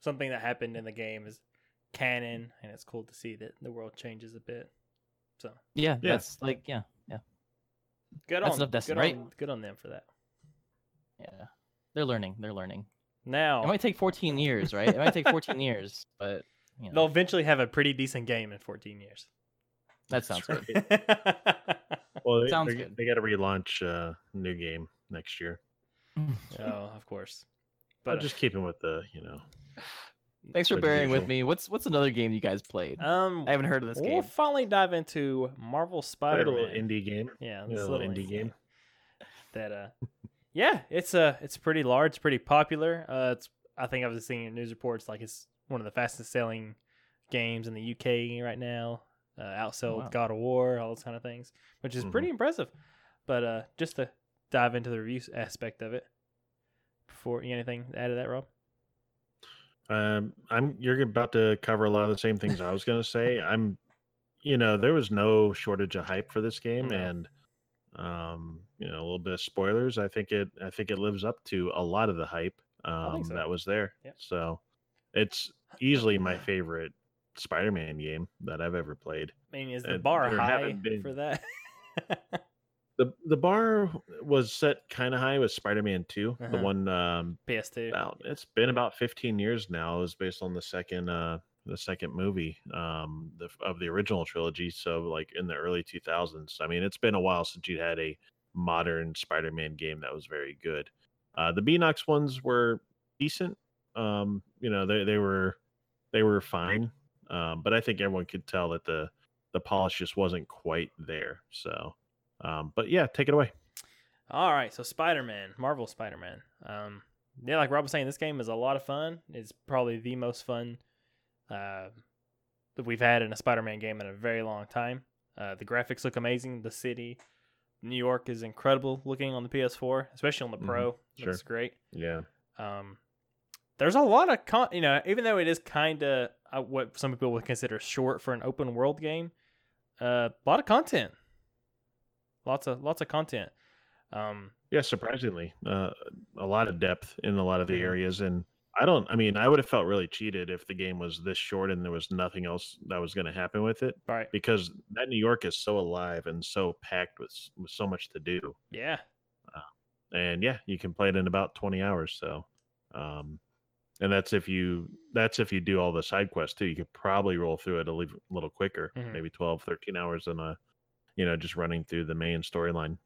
something that happened in the game is canon, and it's cool to see that the world changes a bit. So Yeah, Yeah. that's like yeah, good That's on enough Destiny, good right? on good on them for that. yeah. They're learning. They're learning. Now It might take 14 years, right? It might take 14 years, but you know, they'll eventually have a pretty decent game in 14 years. that sounds good. well, they, sounds good. they got to relaunch uh, new game next year. oh, of course. But But uh, just keeping with the, you know, Thanks for Like bearing with me. What's what's another game you guys played? um, I haven't heard of this game. we'll finally dive into Marvel a Spider little indie game. Yeah, a this little little indie game. That uh, yeah, it's uh, it's pretty large, pretty popular. Uh, it's I think I was seeing in news reports like it's one of the fastest selling games in the UK right now. Uh, outsold wow. God of War, all those kind of things, which is Mhm. pretty impressive. But uh, just to dive into the review aspect of it, before anything to add to that, Rob? Um, I'm you're about to cover a lot of the same things I was going to say. I'm, you know, there was no shortage of hype for this game, and um, you know, a little bit of spoilers. I think it, I think it lives up to a lot of the hype um, so. that was there. Yep. So, it's easily my favorite Spider-Man game that I've ever played. I mean, is the Uh, bar there high been- for that? the The bar was set kind of high with Spider-Man 2, the Uh-huh. one um, PS2. about it's been about 15 years now it was based on the second uh the second movie um the, of the original trilogy so like in the early 2000s i mean it's been a while since you had a modern spider-man game that was very good uh the Beenox ones were decent um you know they, they were they were fine um but i think everyone could tell that the the polish just wasn't quite there so um but yeah take it away All right, so Spider Man, Marvel Spider Man. Um, yeah, like Rob was saying, this game is a lot of fun. It's probably the most fun uh, that we've had in a Spider Man game in a very long time. Uh, the graphics look amazing. The city, New York, is incredible looking on the PS4, especially on the Mhm, Pro. sure. Looks great. yeah Um, there's a lot of con, you know, even though it is kind of uh, what some people would consider short for an open world game, uh, a lot of content. Lots of lots of content. Um, Yeah, surprisingly, uh, a lot of depth in a lot of the areas, and I don't. I mean, I would have felt really cheated if the game was this short and there was nothing else that was going to happen with it, right. because that New York is so alive and so packed with, with so much to do. Yeah. And yeah, you can play it in about twenty hours. So, um, and that's if you that's if you do all the side quests too. You could probably roll through it a little quicker, Mhm. maybe 12, 13 hours than a, you know, just running through the main storyline.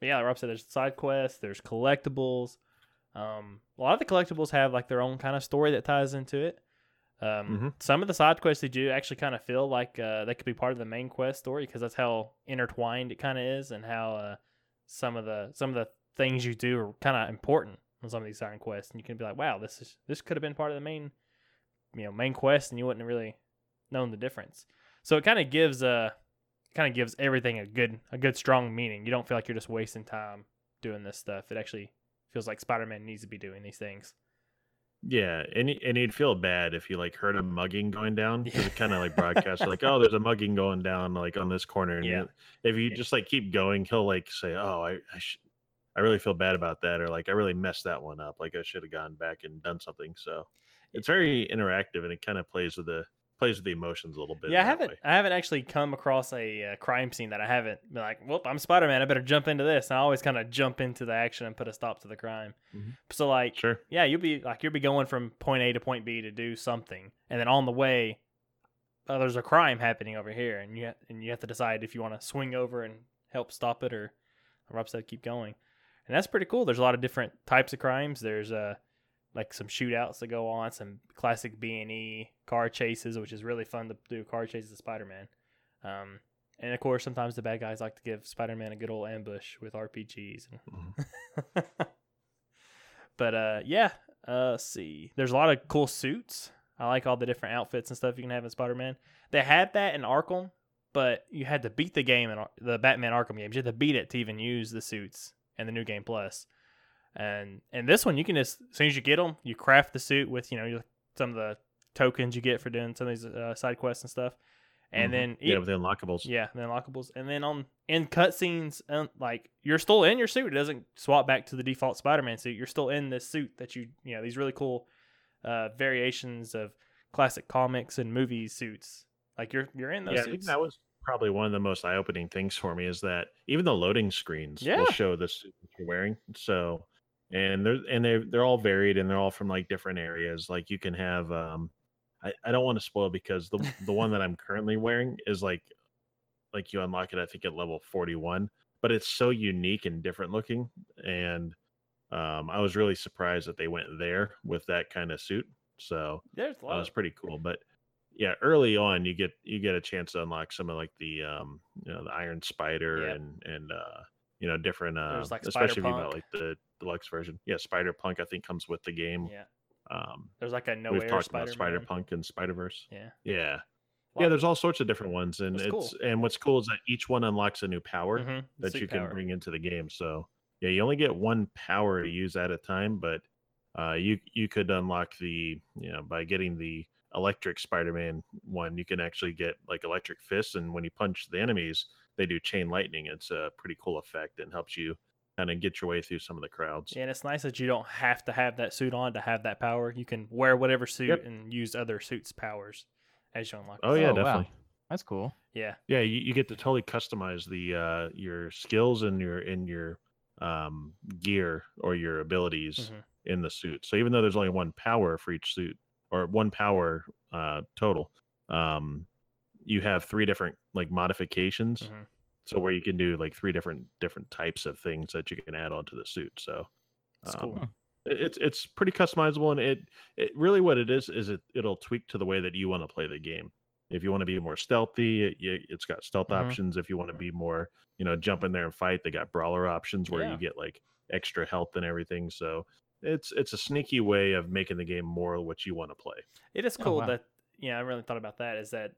But yeah, like Rob said, there's side quests, there's collectibles. Um, a lot of the collectibles have like their own kind of story that ties into it. Um, Mhm. Some of the side quests they do actually kind of feel like uh, they could be part of the main quest story because that's how intertwined it kind of is, and how uh, some of the some of the things you do are kind of important on some of these side quests, and you can be like, wow, this is this could have been part of the main, you know, main quest, and you wouldn't have really known the difference. So it kind of gives uh kind of gives everything a good a good strong meaning. You don't feel like you're just wasting time doing this stuff. It actually feels like Spider-Man needs to be doing these things. Yeah, and and you'd feel bad if you like heard a mugging going down because it kind of like broadcast like, oh, there's a mugging going down like on this corner, and Yeah. if you just like keep going, he'll like say, oh, I, I sh- I really feel bad about that, or like I really messed that one up. Like I should have gone back and done something. So it's very interactive, and it kind of plays with the plays with the emotions a little bit. Yeah, I haven't way. I haven't actually come across a uh, crime scene that I haven't been like, well, I'm Spider Man. I better jump into this. And I always kind of jump into the action and put a stop to the crime. Mhm. So like, Sure. yeah, you'll be like you'll be going from point A to point B to do something, and then on the way, oh, there's a crime happening over here, and you ha- and you have to decide if you want to swing over and help stop it, or or said keep going, and that's pretty cool. There's a lot of different types of crimes. There's uh like some shootouts that go on, some classic B and E car chases, which is really fun to do car chases with Spider Man. Um, and of course, sometimes the bad guys like to give Spider Man a good old ambush with RPGs. And Mhm. but uh, yeah, uh, let's see. There's a lot of cool suits. I like all the different outfits and stuff you can have in Spider Man. They had that in Arkham, but you had to beat the game in Ar- the Batman Arkham games. You had to beat it to even use the suits in the new game plus. And and this one, you can just as soon as you get them, you craft the suit with you know your, some of the tokens you get for doing some of these uh, side quests and stuff. And Mhm. then yeah, with the unlockables. yeah, the unlockables, and then on in cutscenes, um, like you're still in your suit. It doesn't swap back to the default Spider-Man suit. You're still in this suit that you you know these really cool uh, variations of classic comics and movie suits. Like you're you're in those yeah, suits. that was probably one of the most eye-opening things for me is that even the loading screens Yeah. will show the suit that you're wearing. So, and they're and they they're all varied and they're all from like different areas. Like you can have, um, I I don't want to spoil because the the one that I'm currently wearing is like, like you unlock it I think at level 41, but it's so unique and different looking, and um, I was really surprised that they went there with that kind of suit. So that was pretty cool. But yeah, early on you get you get a chance to unlock some of like the um you know the Iron Spider Yep. and and uh you know different uh like, especially if you got like the deluxe version. Yeah, Spider Punk I think comes with the game. yeah, Um there's like a no we've talked Spider-Man. about Spider Punk and Spider Verse. Yeah, Yeah. Lot- Yeah, there's all sorts of different ones, and That's it's cool. and what's cool is that each one unlocks a new power Mhm, that you can bring into the game. So yeah, you only get one power to use at a time, but uh, you you could unlock the you know by getting the electric Spider-Man one, you can actually get like electric fists, and when you punch the enemies, they do chain lightning. It's a pretty cool effect and helps you kind of get your way through some of the crowds. Yeah, and it's nice that you don't have to have that suit on to have that power. You can wear whatever suit Yep. and use other suits' powers as you unlock. Oh them. yeah, Oh, wow. definitely. That's cool. yeah, Yeah, you, you get to totally customize the uh your skills and your in your um gear or your abilities Mhm. in the suit. So even though there's only one power for each suit or one power uh total, um you have three different like modifications. Mhm. So where you can do like three different different types of things that you can add onto the suit. So That's um, cool. it's it's pretty customizable and it it really what it is is it it'll tweak to the way that you want to play the game if you want to be more stealthy it, it's got stealth Mhm. options if you want to be more you know jump in there and fight they got brawler options where Yeah. you get like extra health and everything so it's it's a sneaky way of making the game more what you want to play It is Oh, cool wow. that yeah, I really thought about that. Is that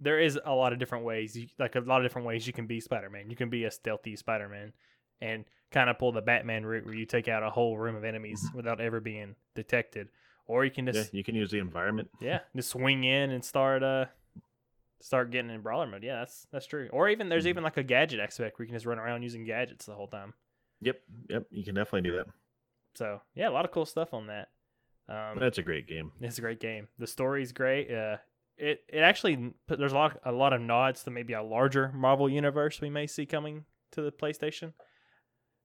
there is a lot of different ways, you, like a lot of different ways you can be Spider-Man. You can be a stealthy Spider-Man and kind of pull the Batman route where you take out a whole room of enemies without ever being detected, or you can yeah just you can use the environment yeah, just swing in and start uh start getting in brawler mode. Yeah, that's that's true. Or even there's Mhm. even like a gadget aspect where you can just run around using gadgets the whole time. yep yep you can definitely do that So yeah, a lot of cool stuff on that. Um, that's a great game It's a great game. The story's great. Uh, it it actually there's a lot a lot of nods to maybe a larger Marvel universe we may see coming to the PlayStation.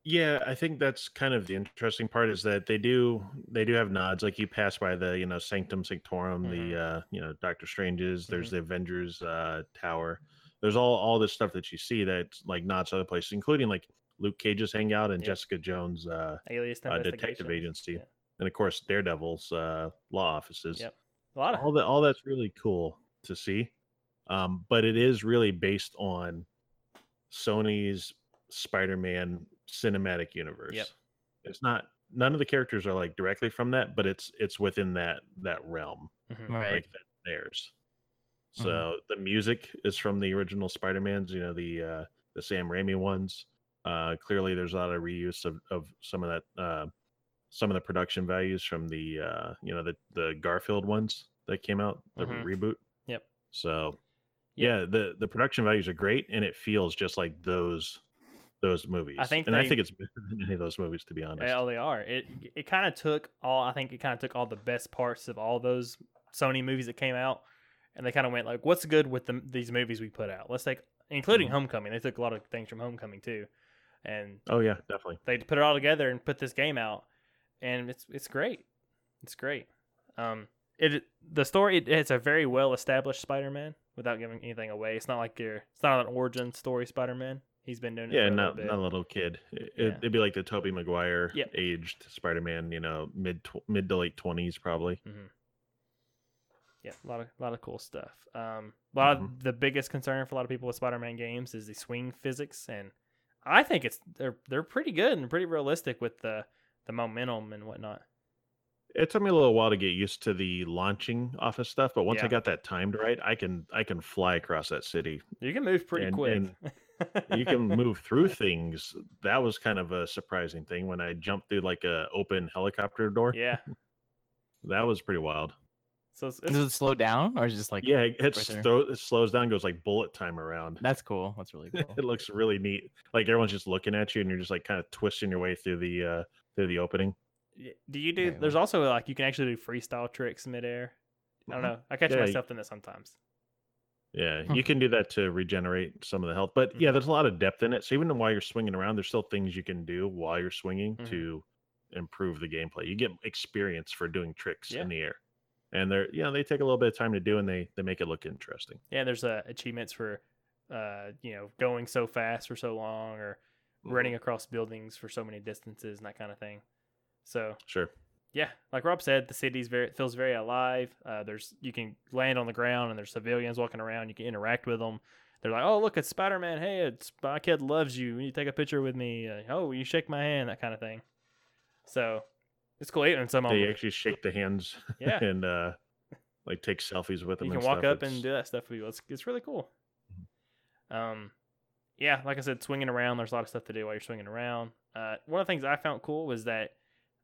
Yeah, I think that's kind of the interesting part is that they do they do have nods. Like you pass by the you know Sanctum Sanctorum, the uh you know Doctor Strange's. There's the Avengers uh tower. There's all all this stuff that you see that's like nods to other places, including like Luke Cage's hangout and Yep. Jessica Jones uh, Alias uh detective agency, Yeah. and of course Daredevil's uh law offices. Yep. A lot of All that all that's really cool to see. Um, but it is really based on Sony's Spider-Man cinematic universe. It's not none of the characters are like directly from that, but it's it's within that that realm, Mhm. Right. like that theirs. Mm-hmm. So the music is from the original Spider-Mans, you know, the uh the Sam Raimi ones. Uh clearly there's a lot of reuse of, of some of that uh some of the production values from the uh you know the the Garfield ones that came out, the Mhm. reboot. Yep. So Yep. yeah, the the production values are great and it feels just like those those movies. I think and I think it's better than any of those movies, to be honest. Yeah, they are. It it kind of took all. I think it kind of took all the best parts of all those Sony movies that came out, and they kind of went like, "What's good with the, these movies we put out? Let's take, including Mhm. Homecoming. They took a lot of things from Homecoming too, and Oh yeah, definitely. they put it all together and put this game out, and it's it's great. It's great. Um, it the story it, it's a very well established Spider-Man without giving anything away. It's not like you're it's not an origin story Spider-Man. He's been doing it. Yeah, for a not not a little kid. It, Yeah. It'd be like the Tobey Maguire Yep. aged Spider-Man. You know, mid tw- mid to late twenties probably. hmm Yeah, a lot of a lot of cool stuff. Um, a lot Mhm. of the biggest concern for a lot of people with Spider-Man games is the swing physics, and I think it's they're they're pretty good and pretty realistic with the the momentum and whatnot. It took me a little while to get used to the launching off of stuff, but once Yeah. I got that timed right, I can I can fly across that city. You can move pretty And- quick. and You can move through things. That was kind of a surprising thing when I jumped through like a open helicopter door. yeah. That was pretty wild. So it's, it's Does it slow down or is it just like yeah, it, there. throw, it slows down, goes like bullet time around. that's cool. That's really cool. it looks really neat. Like everyone's just looking at you, and you're just like kind of twisting your way through the uh through the opening. Do you do? Okay, There's also like you can actually do freestyle tricks midair. I don't Mhm. know. I catch Yeah, you- myself in it sometimes. Yeah, Hmm. you can do that to regenerate some of the health. But Mm-hmm. yeah, there's a lot of depth in it. So even while you're swinging around, there's still things you can do while you're swinging Mhm. to improve the gameplay. You get experience for doing tricks Yeah. in the air, and they're you know they take a little bit of time to do, and they they make it look interesting. Yeah, there's uh, achievements for, uh, you know, going so fast for so long or Mm-hmm. running across buildings for so many distances and that kind of thing. So Sure. yeah, like Rob said, the city's very feels very alive. Uh, there's you can land on the ground and there's civilians walking around. You can interact with them. They're like, "Oh, look, it's Spider Man. Hey, it's my kid loves you. You take a picture with me. Uh, oh, you shake my hand, that kind of thing." So it's cool. And some They actually shake the hands Yeah. and uh like take selfies with them. you and can walk stuff. up and do that stuff with you. It's it's really cool. Mm-hmm. Um, yeah, like I said, swinging around. There's a lot of stuff to do while you're swinging around. Uh, one of the things I found cool was that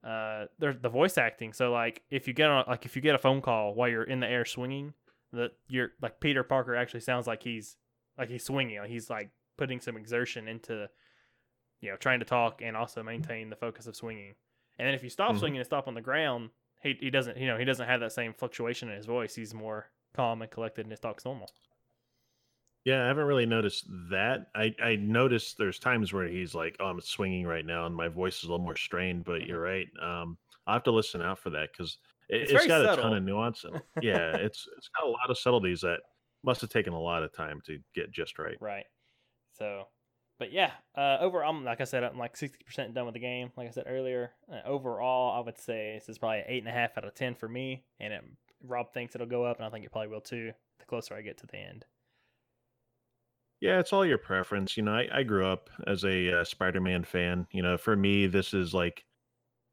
uh, there's the voice acting. So like if you get on like if you get a phone call while you're in the air swinging, that you're like Peter Parker actually sounds like he's like he's swinging. Like he's like putting some exertion into you know trying to talk and also maintain the focus of swinging. And then if you stop Mhm. swinging and stop on the ground, he he doesn't you know he doesn't have that same fluctuation in his voice. He's more calm and collected and just talks normal. Yeah, I haven't really noticed that. I I noticed there's times where he's like, "Oh, I'm swinging right now," and my voice is a little more strained. But Mhm. you're right. Um, I'll have to listen out for that because it, very got a ton of nuance. And, yeah, it's it's got a lot of subtleties that must have taken a lot of time to get just right. Right. So, but yeah, uh, overall, I'm like I said, I'm like sixty percent done with the game. Like I said earlier, uh, overall, I would say this is probably an eight and a half out of ten for me. And it, Rob thinks it'll go up, and I think it probably will too. The closer I get to the end. Yeah, it's all your preference. You know, I, I grew up as a uh, Spider-Man fan. You know, for me, this is like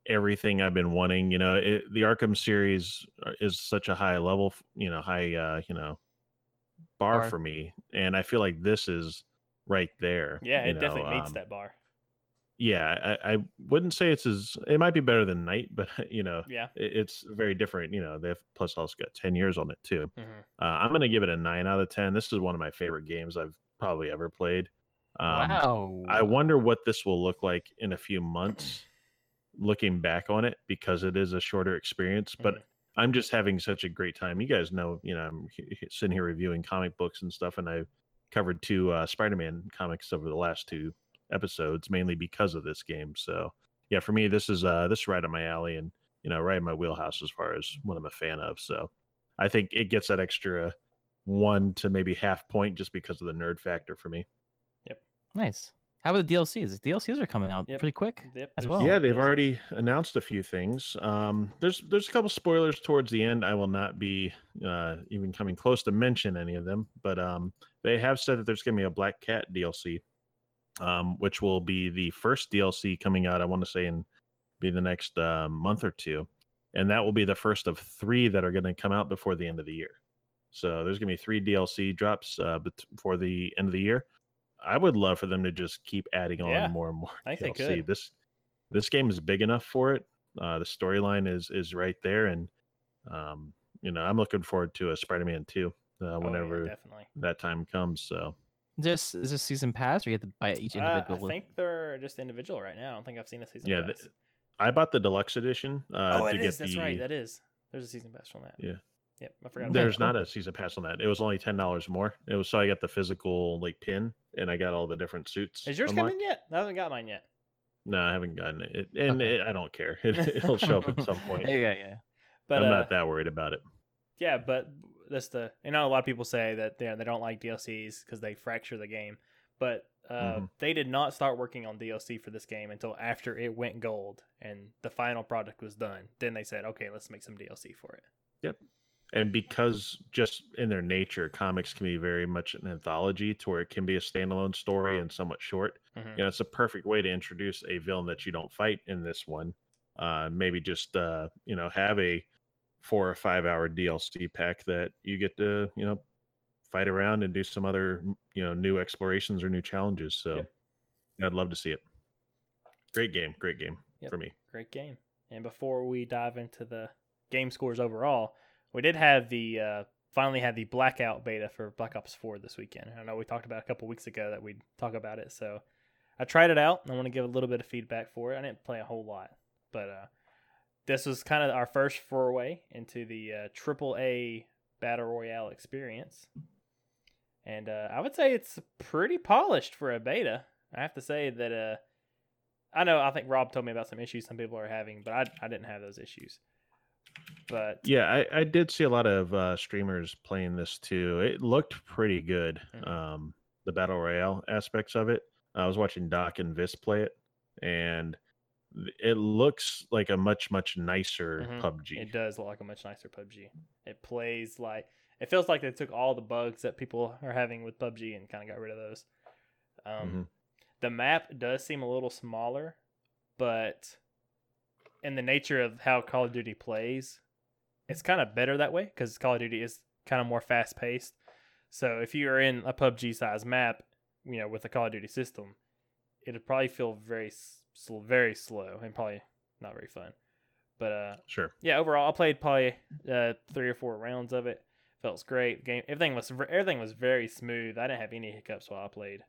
everything I've been wanting. You know, it, the Arkham series uh, is such a high level, you know, high, uh, you know, bar Bar. for me, and I feel like this is right there. Yeah, it definitely know, meets um, that bar. Yeah, I, I wouldn't say it's as it might be better than Night, but you know, Yeah. it, it's very different. You know, they've plus also got ten years on it too. hmm Uh, I'm gonna give it a nine out of ten. This is one of my favorite games I've probably ever played. Um, wow. I wonder what this will look like in a few months, looking back on it, because it is a shorter experience. But Mhm. I'm just having such a great time. You guys know, you know, I'm sitting here reviewing comic books and stuff, and I've covered two uh, Spider-Man comics over the last two episodes, mainly because of this game. So yeah, for me, this is uh, this is right up my alley, and you know, right in my wheelhouse as far as what I'm a fan of. So I think it gets that extra one to maybe half point just because of the nerd factor for me. Yep. Nice. How about the DLCs? The DLCs are coming out Yep. pretty quick. Yep. As well. Yeah, they've already announced a few things. Um, there's there's a couple spoilers towards the end. I will not be uh, even coming close to mention any of them, but um, they have said that there's going to be a Black Cat DLC, um, which will be the first DLC coming out. I want to say in be the next uh, month or two, and that will be the first of three that are going to come out before the end of the year. So there's going to be three DLC drops uh, before the end of the year. I would love for them to just keep adding on Yeah, more and more I think they DLC. could. This this game is big enough for it. Uh, the storyline is is right there, and um, you know I'm looking forward to a Spider-Man 2 uh, oh, yeah, whenever that time comes. So Just is this season pass, or you have to buy each Uh, individual? I think they're just individual right now. I don't think I've seen a season Yeah, pass. the- I bought the deluxe edition. Uh, oh, to it get. That's the, right. That is. There's a season pass on that. Yeah. Yep. I forgot. About There's not a season pass on that. It was only ten dollars more. It was so I got the physical like pin, and I got all the different suits. Is yours coming yet? I haven't got mine yet. No, I haven't gotten it, and Okay. it, I don't care. It, will show up at some point. yeah, yeah. But I'm uh, not that worried about it. yeah, but that's the. You know, a lot of people say that you know, they don't like DLCs because they fracture the game. But uh, Mhm. they did not start working on DLC for this game until after it went gold and the final product was done. Then they said, okay, let's make some DLC for it. And because just in their nature, comics can be very much an anthology to where it can be a standalone story and somewhat short. Mhm. You know, it's a perfect way to introduce a villain that you don't fight in this one. Uh, maybe just uh, you know have a four or five hour DLC pack that you get to you know fight around and do some other you know new explorations or new challenges. So Yep. I'd love to see it. Great game, great game Yep. for me. Great game. And before we dive into the game scores overall, we did have the uh, finally had the blackout beta for Black Ops 4 this weekend. I know we talked about a couple weeks ago that we'd talk about it, so I tried it out. and I want to give a little bit of feedback for it. I didn't play a whole lot, but uh, this was kind of our first foray into the uh, A battle royale experience, and uh, I would say it's pretty polished for a beta. I have to say that uh, I know. I think Rob told me about some issues some people are having, but I I didn't have those issues. But Yeah, I, I did see a lot of uh, streamers playing this too. It looked pretty good. Mhm. Um, the battle royale aspects of it. I was watching Doc and Vis play it, and it looks like a much much nicer Mhm. PUBG. it does look like a much nicer PUBG. It plays like it feels like they took all the bugs that people are having with PUBG and kind of got rid of those. Um, Mhm. The map does seem a little smaller, but in the nature of how Call of Duty plays, it's kind of better that way because Call of Duty is kind of more fast paced. So if you are in a PUBG size map, you know, with a Call of Duty system, it'd probably feel very, very slow and probably not very fun. But uh, Sure. yeah, overall, I played probably uh, three or four rounds of it. Felt great. Game, everything was everything was very smooth. I didn't have any hiccups while I played.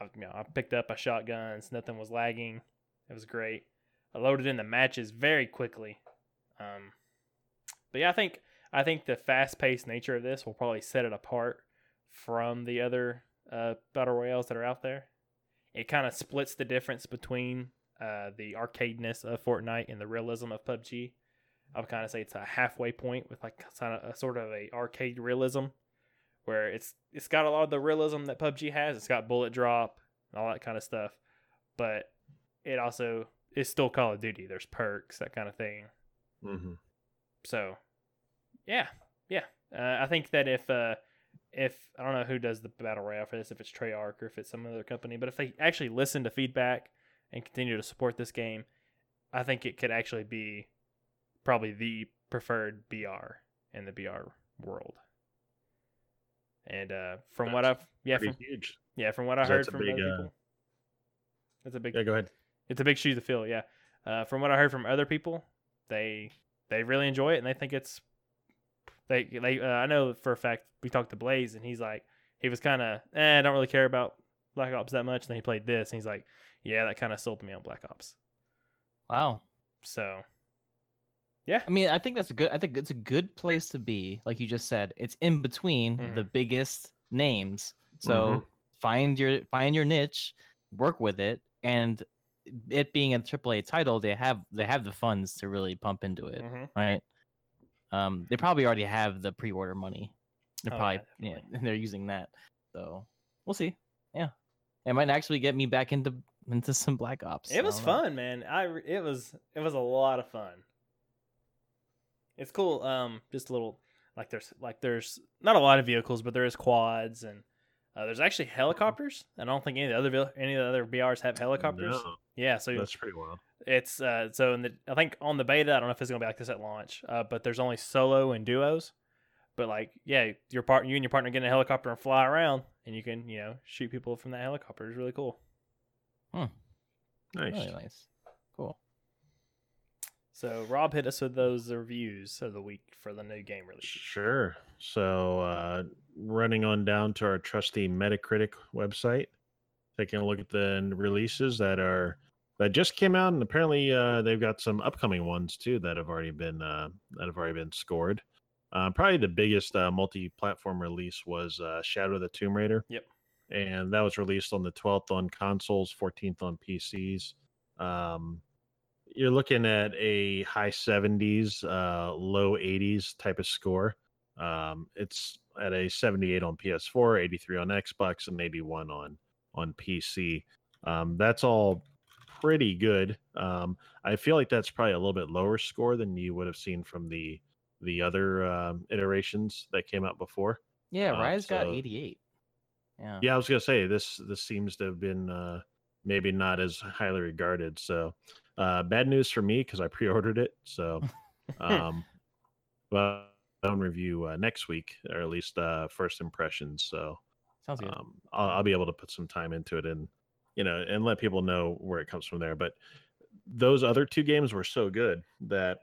I, you know, I picked up a shotguns. Nothing was lagging. It was great. Loaded in the matches very quickly. Um, but yeah, I think I think the fast paced nature of this will probably set it apart from the other uh, battle royales that are out there. It kind of splits the difference between uh, the arcadeness of Fortnite and the realism of PUBG. I would kind of say it's a halfway point with like a sort of a arcade realism, where it's it's got a lot of the realism that PUBG has. It's got bullet drop and all that kind of stuff, but it also is still Call of Duty. There's perks, that kind of thing. hmm So, yeah, yeah. Uh, I think that if uh, if I don't know who does the battle royale for this, if it's Treyarch or if it's some other company, but if they actually listen to feedback and continue to support this game, I think it could actually be probably the preferred BR in the BR world. And uh, from what I've yeah from, huge. yeah from what I heard from big, other uh, people, that's a big Yeah, go ahead. It's a big shoe to fill. Yeah. Uh, from what I heard from other people, they they really enjoy it and they think it's they they. Uh, I know for a fact we talked to Blaze and he's like he was kind of eh, I don't really care about Black Ops that much. And then he played this and he's like, yeah, that kind of sold me on Black Ops. Wow. So yeah, I mean, I think that's a good. I think it's a good place to be. Like you just said, it's in between Mhm. the biggest names. So Mhm. find your find your niche, work with it, and it being a AAA title, they have they have the funds to really pump into it, Mhm. right? Um, they probably already have the pre-order money. They're Oh, probably yeah, definitely. they're using that. So we'll see. Yeah, it might actually get me back into into some Black Ops. it was fun, man. I it was it was a lot of fun. It's cool. Um, just a little like there's like there's not a lot of vehicles, but there is quads and uh, there's actually helicopters. I don't think any of the other any of the other BRs have helicopters. No, Yeah, so that's pretty wild. it's uh so in the I think on the beta I don't know if it's gonna be like this at launch, uh, but there's only solo and duos. But like yeah, your part you and your partner get in a helicopter and fly around, and you can you know shoot people from that helicopter. It's really cool. Nice. Really nice. Cool. So Rob hit us with those reviews of the week for the new game release. Sure. So uh, running on down to our trusty Metacritic website, taking a look at the releases that are that just came out, and apparently uh, they've got some upcoming ones too that have already been uh, that have already been scored. Uh, probably the biggest uh, multi-platform release was uh, Shadow of the Tomb Raider. Yep. And that was released on the 12th on consoles, 14th on PCs. Um, you're looking at a high 70s, uh, low 80s type of score. Um, it's at a 78 on PS4, 83 on Xbox, and 81 on on PC. Um, that's all pretty good. Um, I feel like that's probably a little bit lower score than you would have seen from the the other um, iterations that came out before. Yeah, Uh, Rise got 88. Yeah. Yeah, I was gonna say this. This seems to have been uh, maybe not as highly regarded. So uh, bad news for me because I pre-ordered it. So, um, but I'll review uh, next week, or at least uh, first impressions. So Sounds good. um, I'll, I'll be able to put some time into it and you know and let people know where it comes from there. But those other two games were so good that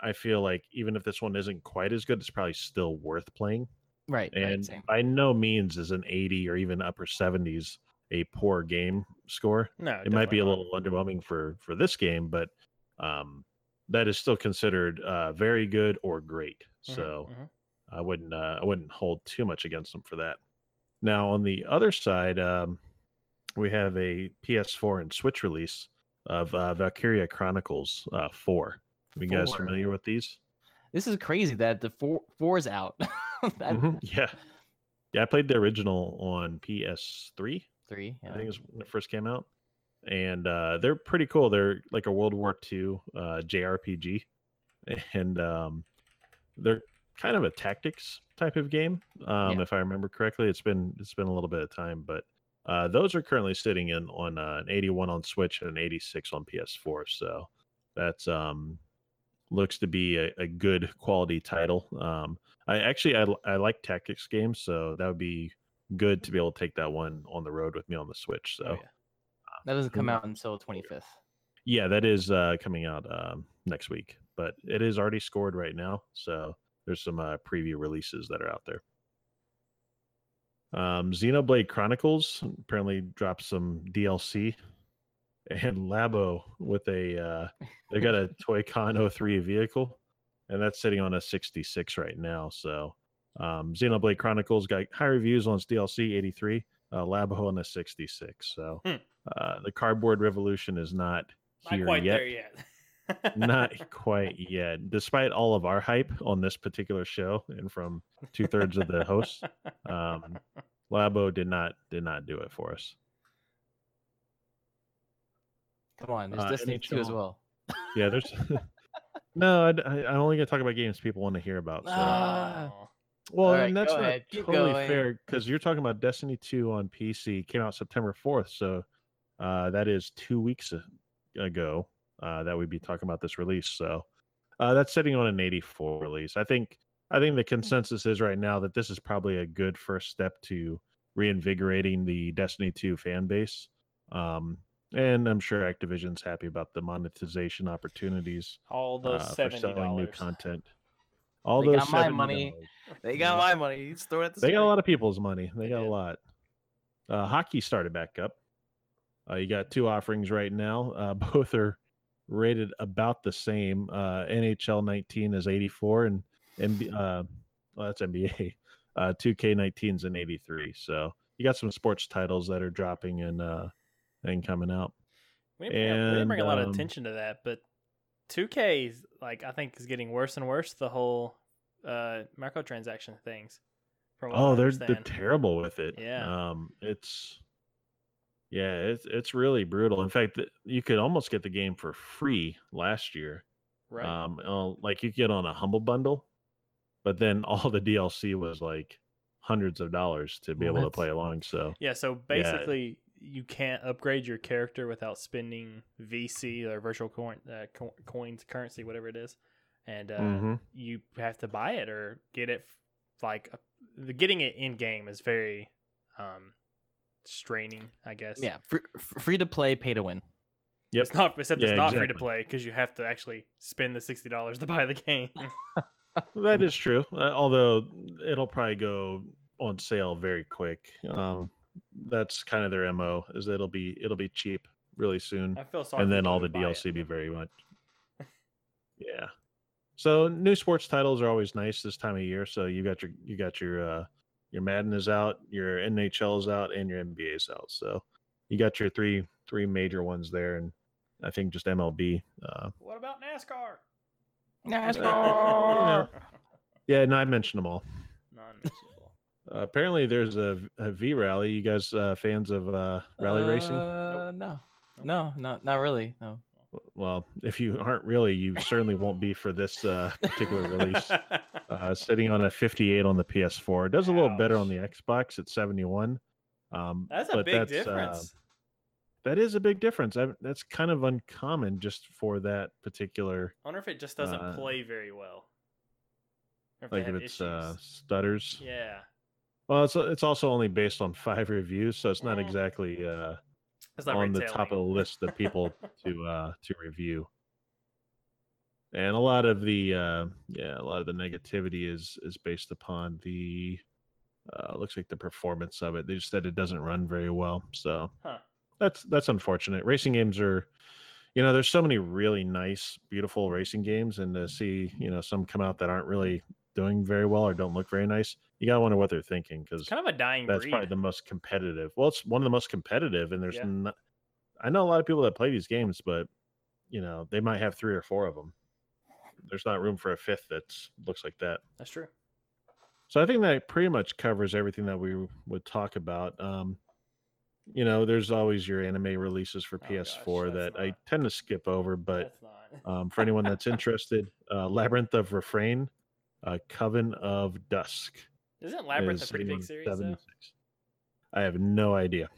I feel like even if this one isn't quite as good, it's probably still worth playing. right. right, And same. by no means is an 80 or even upper 70s a poor game score. No, It might be a little underwhelming for for this game, but um, that is still considered uh, very good or great. Mhm, So mhm. I wouldn't uh, I wouldn't hold too much against them for that. Now on the other side, um, we have a PS4 and Switch release of uh, Valkyria Chronicles uh, 4. Are you guys Four. familiar with these? This is crazy that the four four is out. That- Mhm, Yeah, yeah. I played the original on PS3. Three. Yeah. I think it was when it first came out, and uh, they're pretty cool. They're like a World War II uh, JRPG, and um, they're kind of a tactics type of game, um, Yeah. if I remember correctly. It's been it's been a little bit of time, but uh, those are currently sitting in on uh, an 81 on Switch and an 86 on PS4. So that's um, looks to be a, a good quality title. Um, I actually I, I like tactics games, so that would be good to be able to take that one on the road with me on the Switch. So Oh, yeah. That doesn't come out until 25th. yeah, that is uh, coming out um, next week, but it is already scored right now. So there's some uh, preview releases that are out there. Um, Xenoblade Chronicles apparently dropped some DLC, and Labo with a uh, they got a Toy Con 03 vehicle, and that's sitting on a 66 right now. So um, Xenoblade Chronicles got high reviews on its DLC 83, uh, Labo on a 66. So Hmm. uh, the cardboard revolution is not Not here quite yet. there yet. not quite yet. Despite all of our hype on this particular show, and from two thirds of the hosts, um, Labo did not did not do it for us. Come on, there's Uh, Destiny 2 as well. Yeah, there's no. I, I, I'm only gonna talk about games people want to hear about. So. Ah. Oh. well, Alright, and that's not ahead, totally going. fair because you're talking about Destiny 2 on PC came out September 4th, so uh, that is two weeks ago uh, that we'd be talking about this release. So uh, that's sitting on an 84 release. I think I think the consensus is right now that this is probably a good first step to reinvigorating the Destiny 2 fan base. Um, and I'm sure Activision's happy about the monetization opportunities All those uh, for selling new content. All They those got my $70. money. They got my money. He's throwing at the They got a lot of people's money. They, They got did. a lot. Uh, hockey started back up. Uh, you got two offerings right now. Uh, both are rated about the same. Uh, NHL 19 is 84, and MB, uh, well, that's NBA. Uh, 2K19 is an 83. So you got some sports titles that are dropping and uh, and coming out. We didn't, bring, we didn't bring a lot And, of um, attention to that, but 2K is like I think is getting worse and worse. The whole uh, microtransaction things. From what I Oh, they're they're terrible with it. Yeah. Um, it's yeah, it's it's really brutal. In fact, you could almost get the game for free last year. right. Um, uh, like you get on a humble bundle, but then all the DLC was like hundreds of dollars to be able to play along. So yeah, so basically you can't upgrade your character without spending VC or virtual coin, uh, coins, currency, whatever it is, and uh, mhm. you have to buy it or get it. Like uh, the getting it in game is very um, straining, I guess. Yeah, free, free to play, pay to win. It's not except Yeah, it's not free to play because you have to actually spend the sixty dollars to buy the game. that is true. Uh, although it'll probably go on sale very quick. Um, that's kind of their mo. Is that it'll be it'll be cheap really soon, I feel sorry. and then all the DLC it. be very much. Yeah. So new sports titles are always nice this time of year. So you got your you got your uh your Madden is out, your NHL is out, and your NBA is out. So you got your three three major ones there, and I think just MLB. Uh, What about NASCAR? NASCAR. yeah, no, I mentioned them all. Non-mentionable. Uh, apparently, there's a, a V rally. You guys uh, fans of uh, rally racing? Uh, no, no, no, not really. No. Well, if you aren't really, you certainly won't be for this uh, particular release. Uh, sitting on a 58 on the PS4, it does a little better on the Xbox at 71. Um, That's a but big that's, uh, difference. that is a big difference. I, that's kind of uncommon just for that particular. I wonder if it just doesn't uh, play very well. If Like if it's uh, stutters. Yeah, Well, it's it's also only based on five reviews, so it's not Mm. exactly uh, on the top of the list of people to uh to review. And a lot of the uh yeah a lot of the negativity is is based upon the uh looks like the performance of it. They just said it doesn't run very well so Huh. that's that's unfortunate. Racing games are you know there's so many really nice beautiful racing games and to see you know some come out that aren't really doing very well or don't look very nice you gotta wonder what they're thinking because Kind of a dying that's breed. probably the most competitive. Well, it's one of the most competitive, and there's Yeah. not. I know a lot of people that play these games, but you know they might have three or four of them. There's not room for a fifth that looks like that. That's true. So I think that pretty much covers everything that we would talk about. Um, you know, there's always your anime releases for Oh, PS4 that's that I tend to skip over, but um, for anyone that's interested, uh, Labyrinth of Refrain, uh, Coven of Dusk. Isn't Labyrinth is a pretty big series though? I have no idea.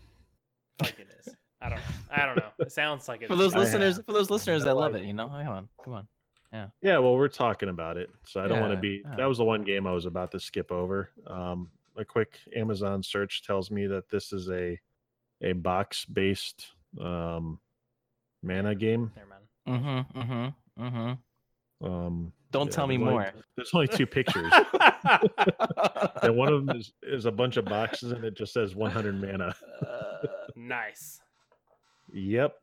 I feel like it is. I don't know. I don't know. It sounds like it. For those listeners, have for those listeners that love it, you know, come on, come on. Yeah, Yeah. well, we're talking about it, so I don't want to be. yeah. That was the one game I was about to skip over. Um, a quick Amazon search tells me that this is a a box based um, mana game. Never mind. Mm-hmm. Mm-hmm. Mm-hmm. Um, Don't yeah, tell me there's only- more. There's only two pictures, and one of them is, is a bunch of boxes, and it just says 100 mana. Uh, nice. Yep.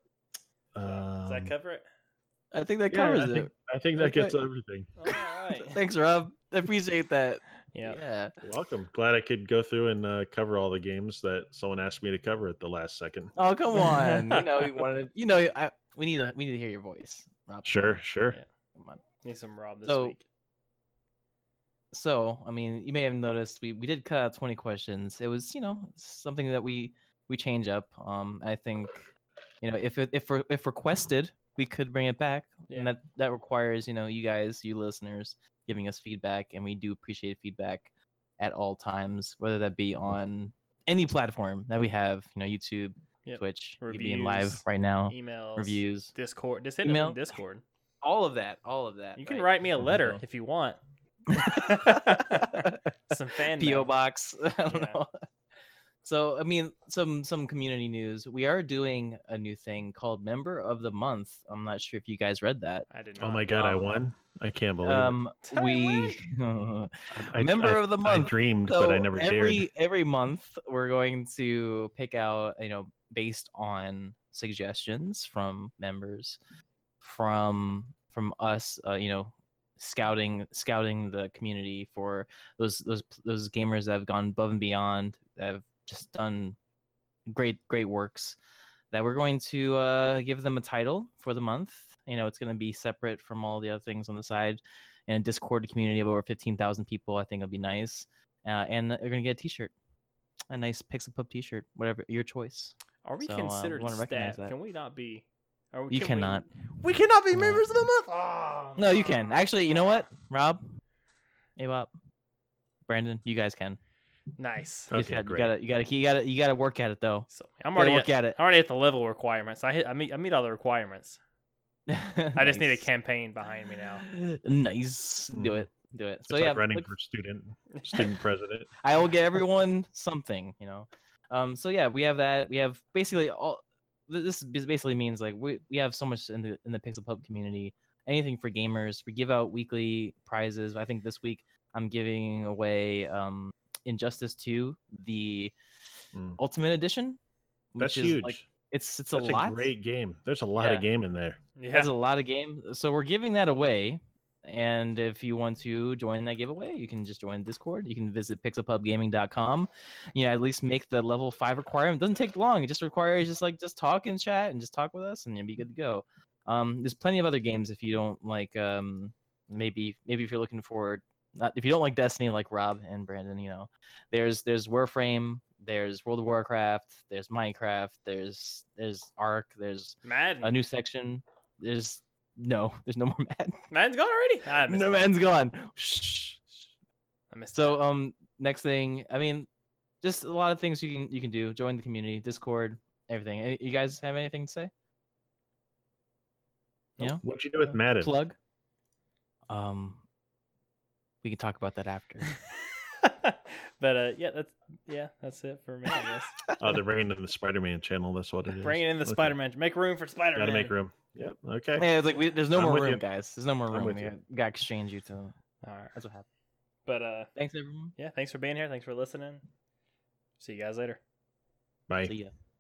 Does Um, that cover it? I think that yeah, covers I it. I think that Okay. gets everything. All right. Thanks, Rob. I appreciate that. Yeah. Yeah. Welcome. Glad I could go through and uh, cover all the games that someone asked me to cover at the last second. Oh, come on. you know, you wanted. You know, I, we need to. We need to hear your voice, Rob. Sure, sure. Yeah. Come on. Need some Rob this So- week. So, I mean, you may have noticed we, we did cut out 20 questions. It was, you know, something that we we change up. Um, I think, you know, if it, if re- if requested, we could bring it back, Yeah. and that that requires, you know, you guys, you listeners, giving us feedback, and we do appreciate feedback at all times, whether that be on any platform that we have, you know, YouTube, Yep. Twitch, you being live right now, Emails, reviews, Discord. Just hit Email. Discord. all of that, all of that. You can write me a letter if you want. Some fan PO mail. box. I don't Yeah. know. So I mean, some some community news. We are doing a new thing called Member of the Month. I'm not sure if you guys read that. I did Not. Oh my god, I Um, won! I can't believe Um, Tell we I, Member I, of the Month. I dreamed, so but I never every dared. every month we're going to pick out you know based on suggestions from members from from us uh, you know scouting scouting the community for those those those gamers that have gone above and beyond that have just done great great works that we're going to uh, give them a title for the month you know it's going to be separate from all the other things on the side and a discord community of over 15000 people i think it'll be nice uh, and they're gonna get a T-shirt, a nice Pixel Pub T-shirt, whatever your choice. Are we So, uh, we considered wanna staff? Can we not be? Are You can cannot. We, we cannot be No. members of the month. Oh, No, you can actually. You know what, Rob, hey Bob, Brandon, you guys can. Nice. You just Okay, gotta- great. you gotta, you gotta, you gotta, you gotta work at it though. So I'm You gotta already work at, at it. I'm already at the level requirements. I hit. I meet. I meet all the requirements. I just need a campaign behind me now. nice. Do it. Do it. It's So like yeah, running look- for student student president. I will get everyone something, you know. Um, so yeah, we have that. We have basically all. Th- This basically means like we, we have so much in the in the Pixel Pub community anything for gamers. We give out weekly prizes. I think this week I'm giving away um, Injustice 2, the Mm. Ultimate Edition. That's is huge. Like, it's it's That's a lot. great game. There's a lot Yeah. of game in there. Yeah. Has a lot of game. So we're giving that away. And if you want to join that giveaway, you can just join Discord. You can visit pixelpubgaming.com. You know, at least make the level five requirement. It doesn't take long. It just requires just like just talk and chat and just talk with us and you'll be good to go. Um, there's plenty of other games if you don't like um maybe maybe if you're looking for not if you don't like Destiny like Rob and Brandon, you know, there's there's Warframe, there's World of Warcraft, there's Minecraft, there's there's Ark, there's Madden. a new section. There's no, there's no more Madden. Madden's gone already. Ah, no it. Madden's gone. Shh. I missed So um, next thing, I mean, just a lot of things you can you can do. Join the community, Discord, everything. You guys have anything to say? Nope. Yeah. What'd you do with Madden? Plug. Um, we can talk about that after. but uh, yeah, that's yeah, that's it for me. I guess. Oh, they're bringing in the Spider-Man channel. That's what it is. Bringing in the Okay. Spider-Man. Make room for Spider-Man. Gotta make room. Yep. Okay. yeah, it's like we, there's no I'm more room, you. guys. There's no more room. with We got, got to exchange you to. All right. That's what happened. But uh, Thanks everyone. yeah, thanks for being here. Thanks for listening. See you guys later. Bye. See ya.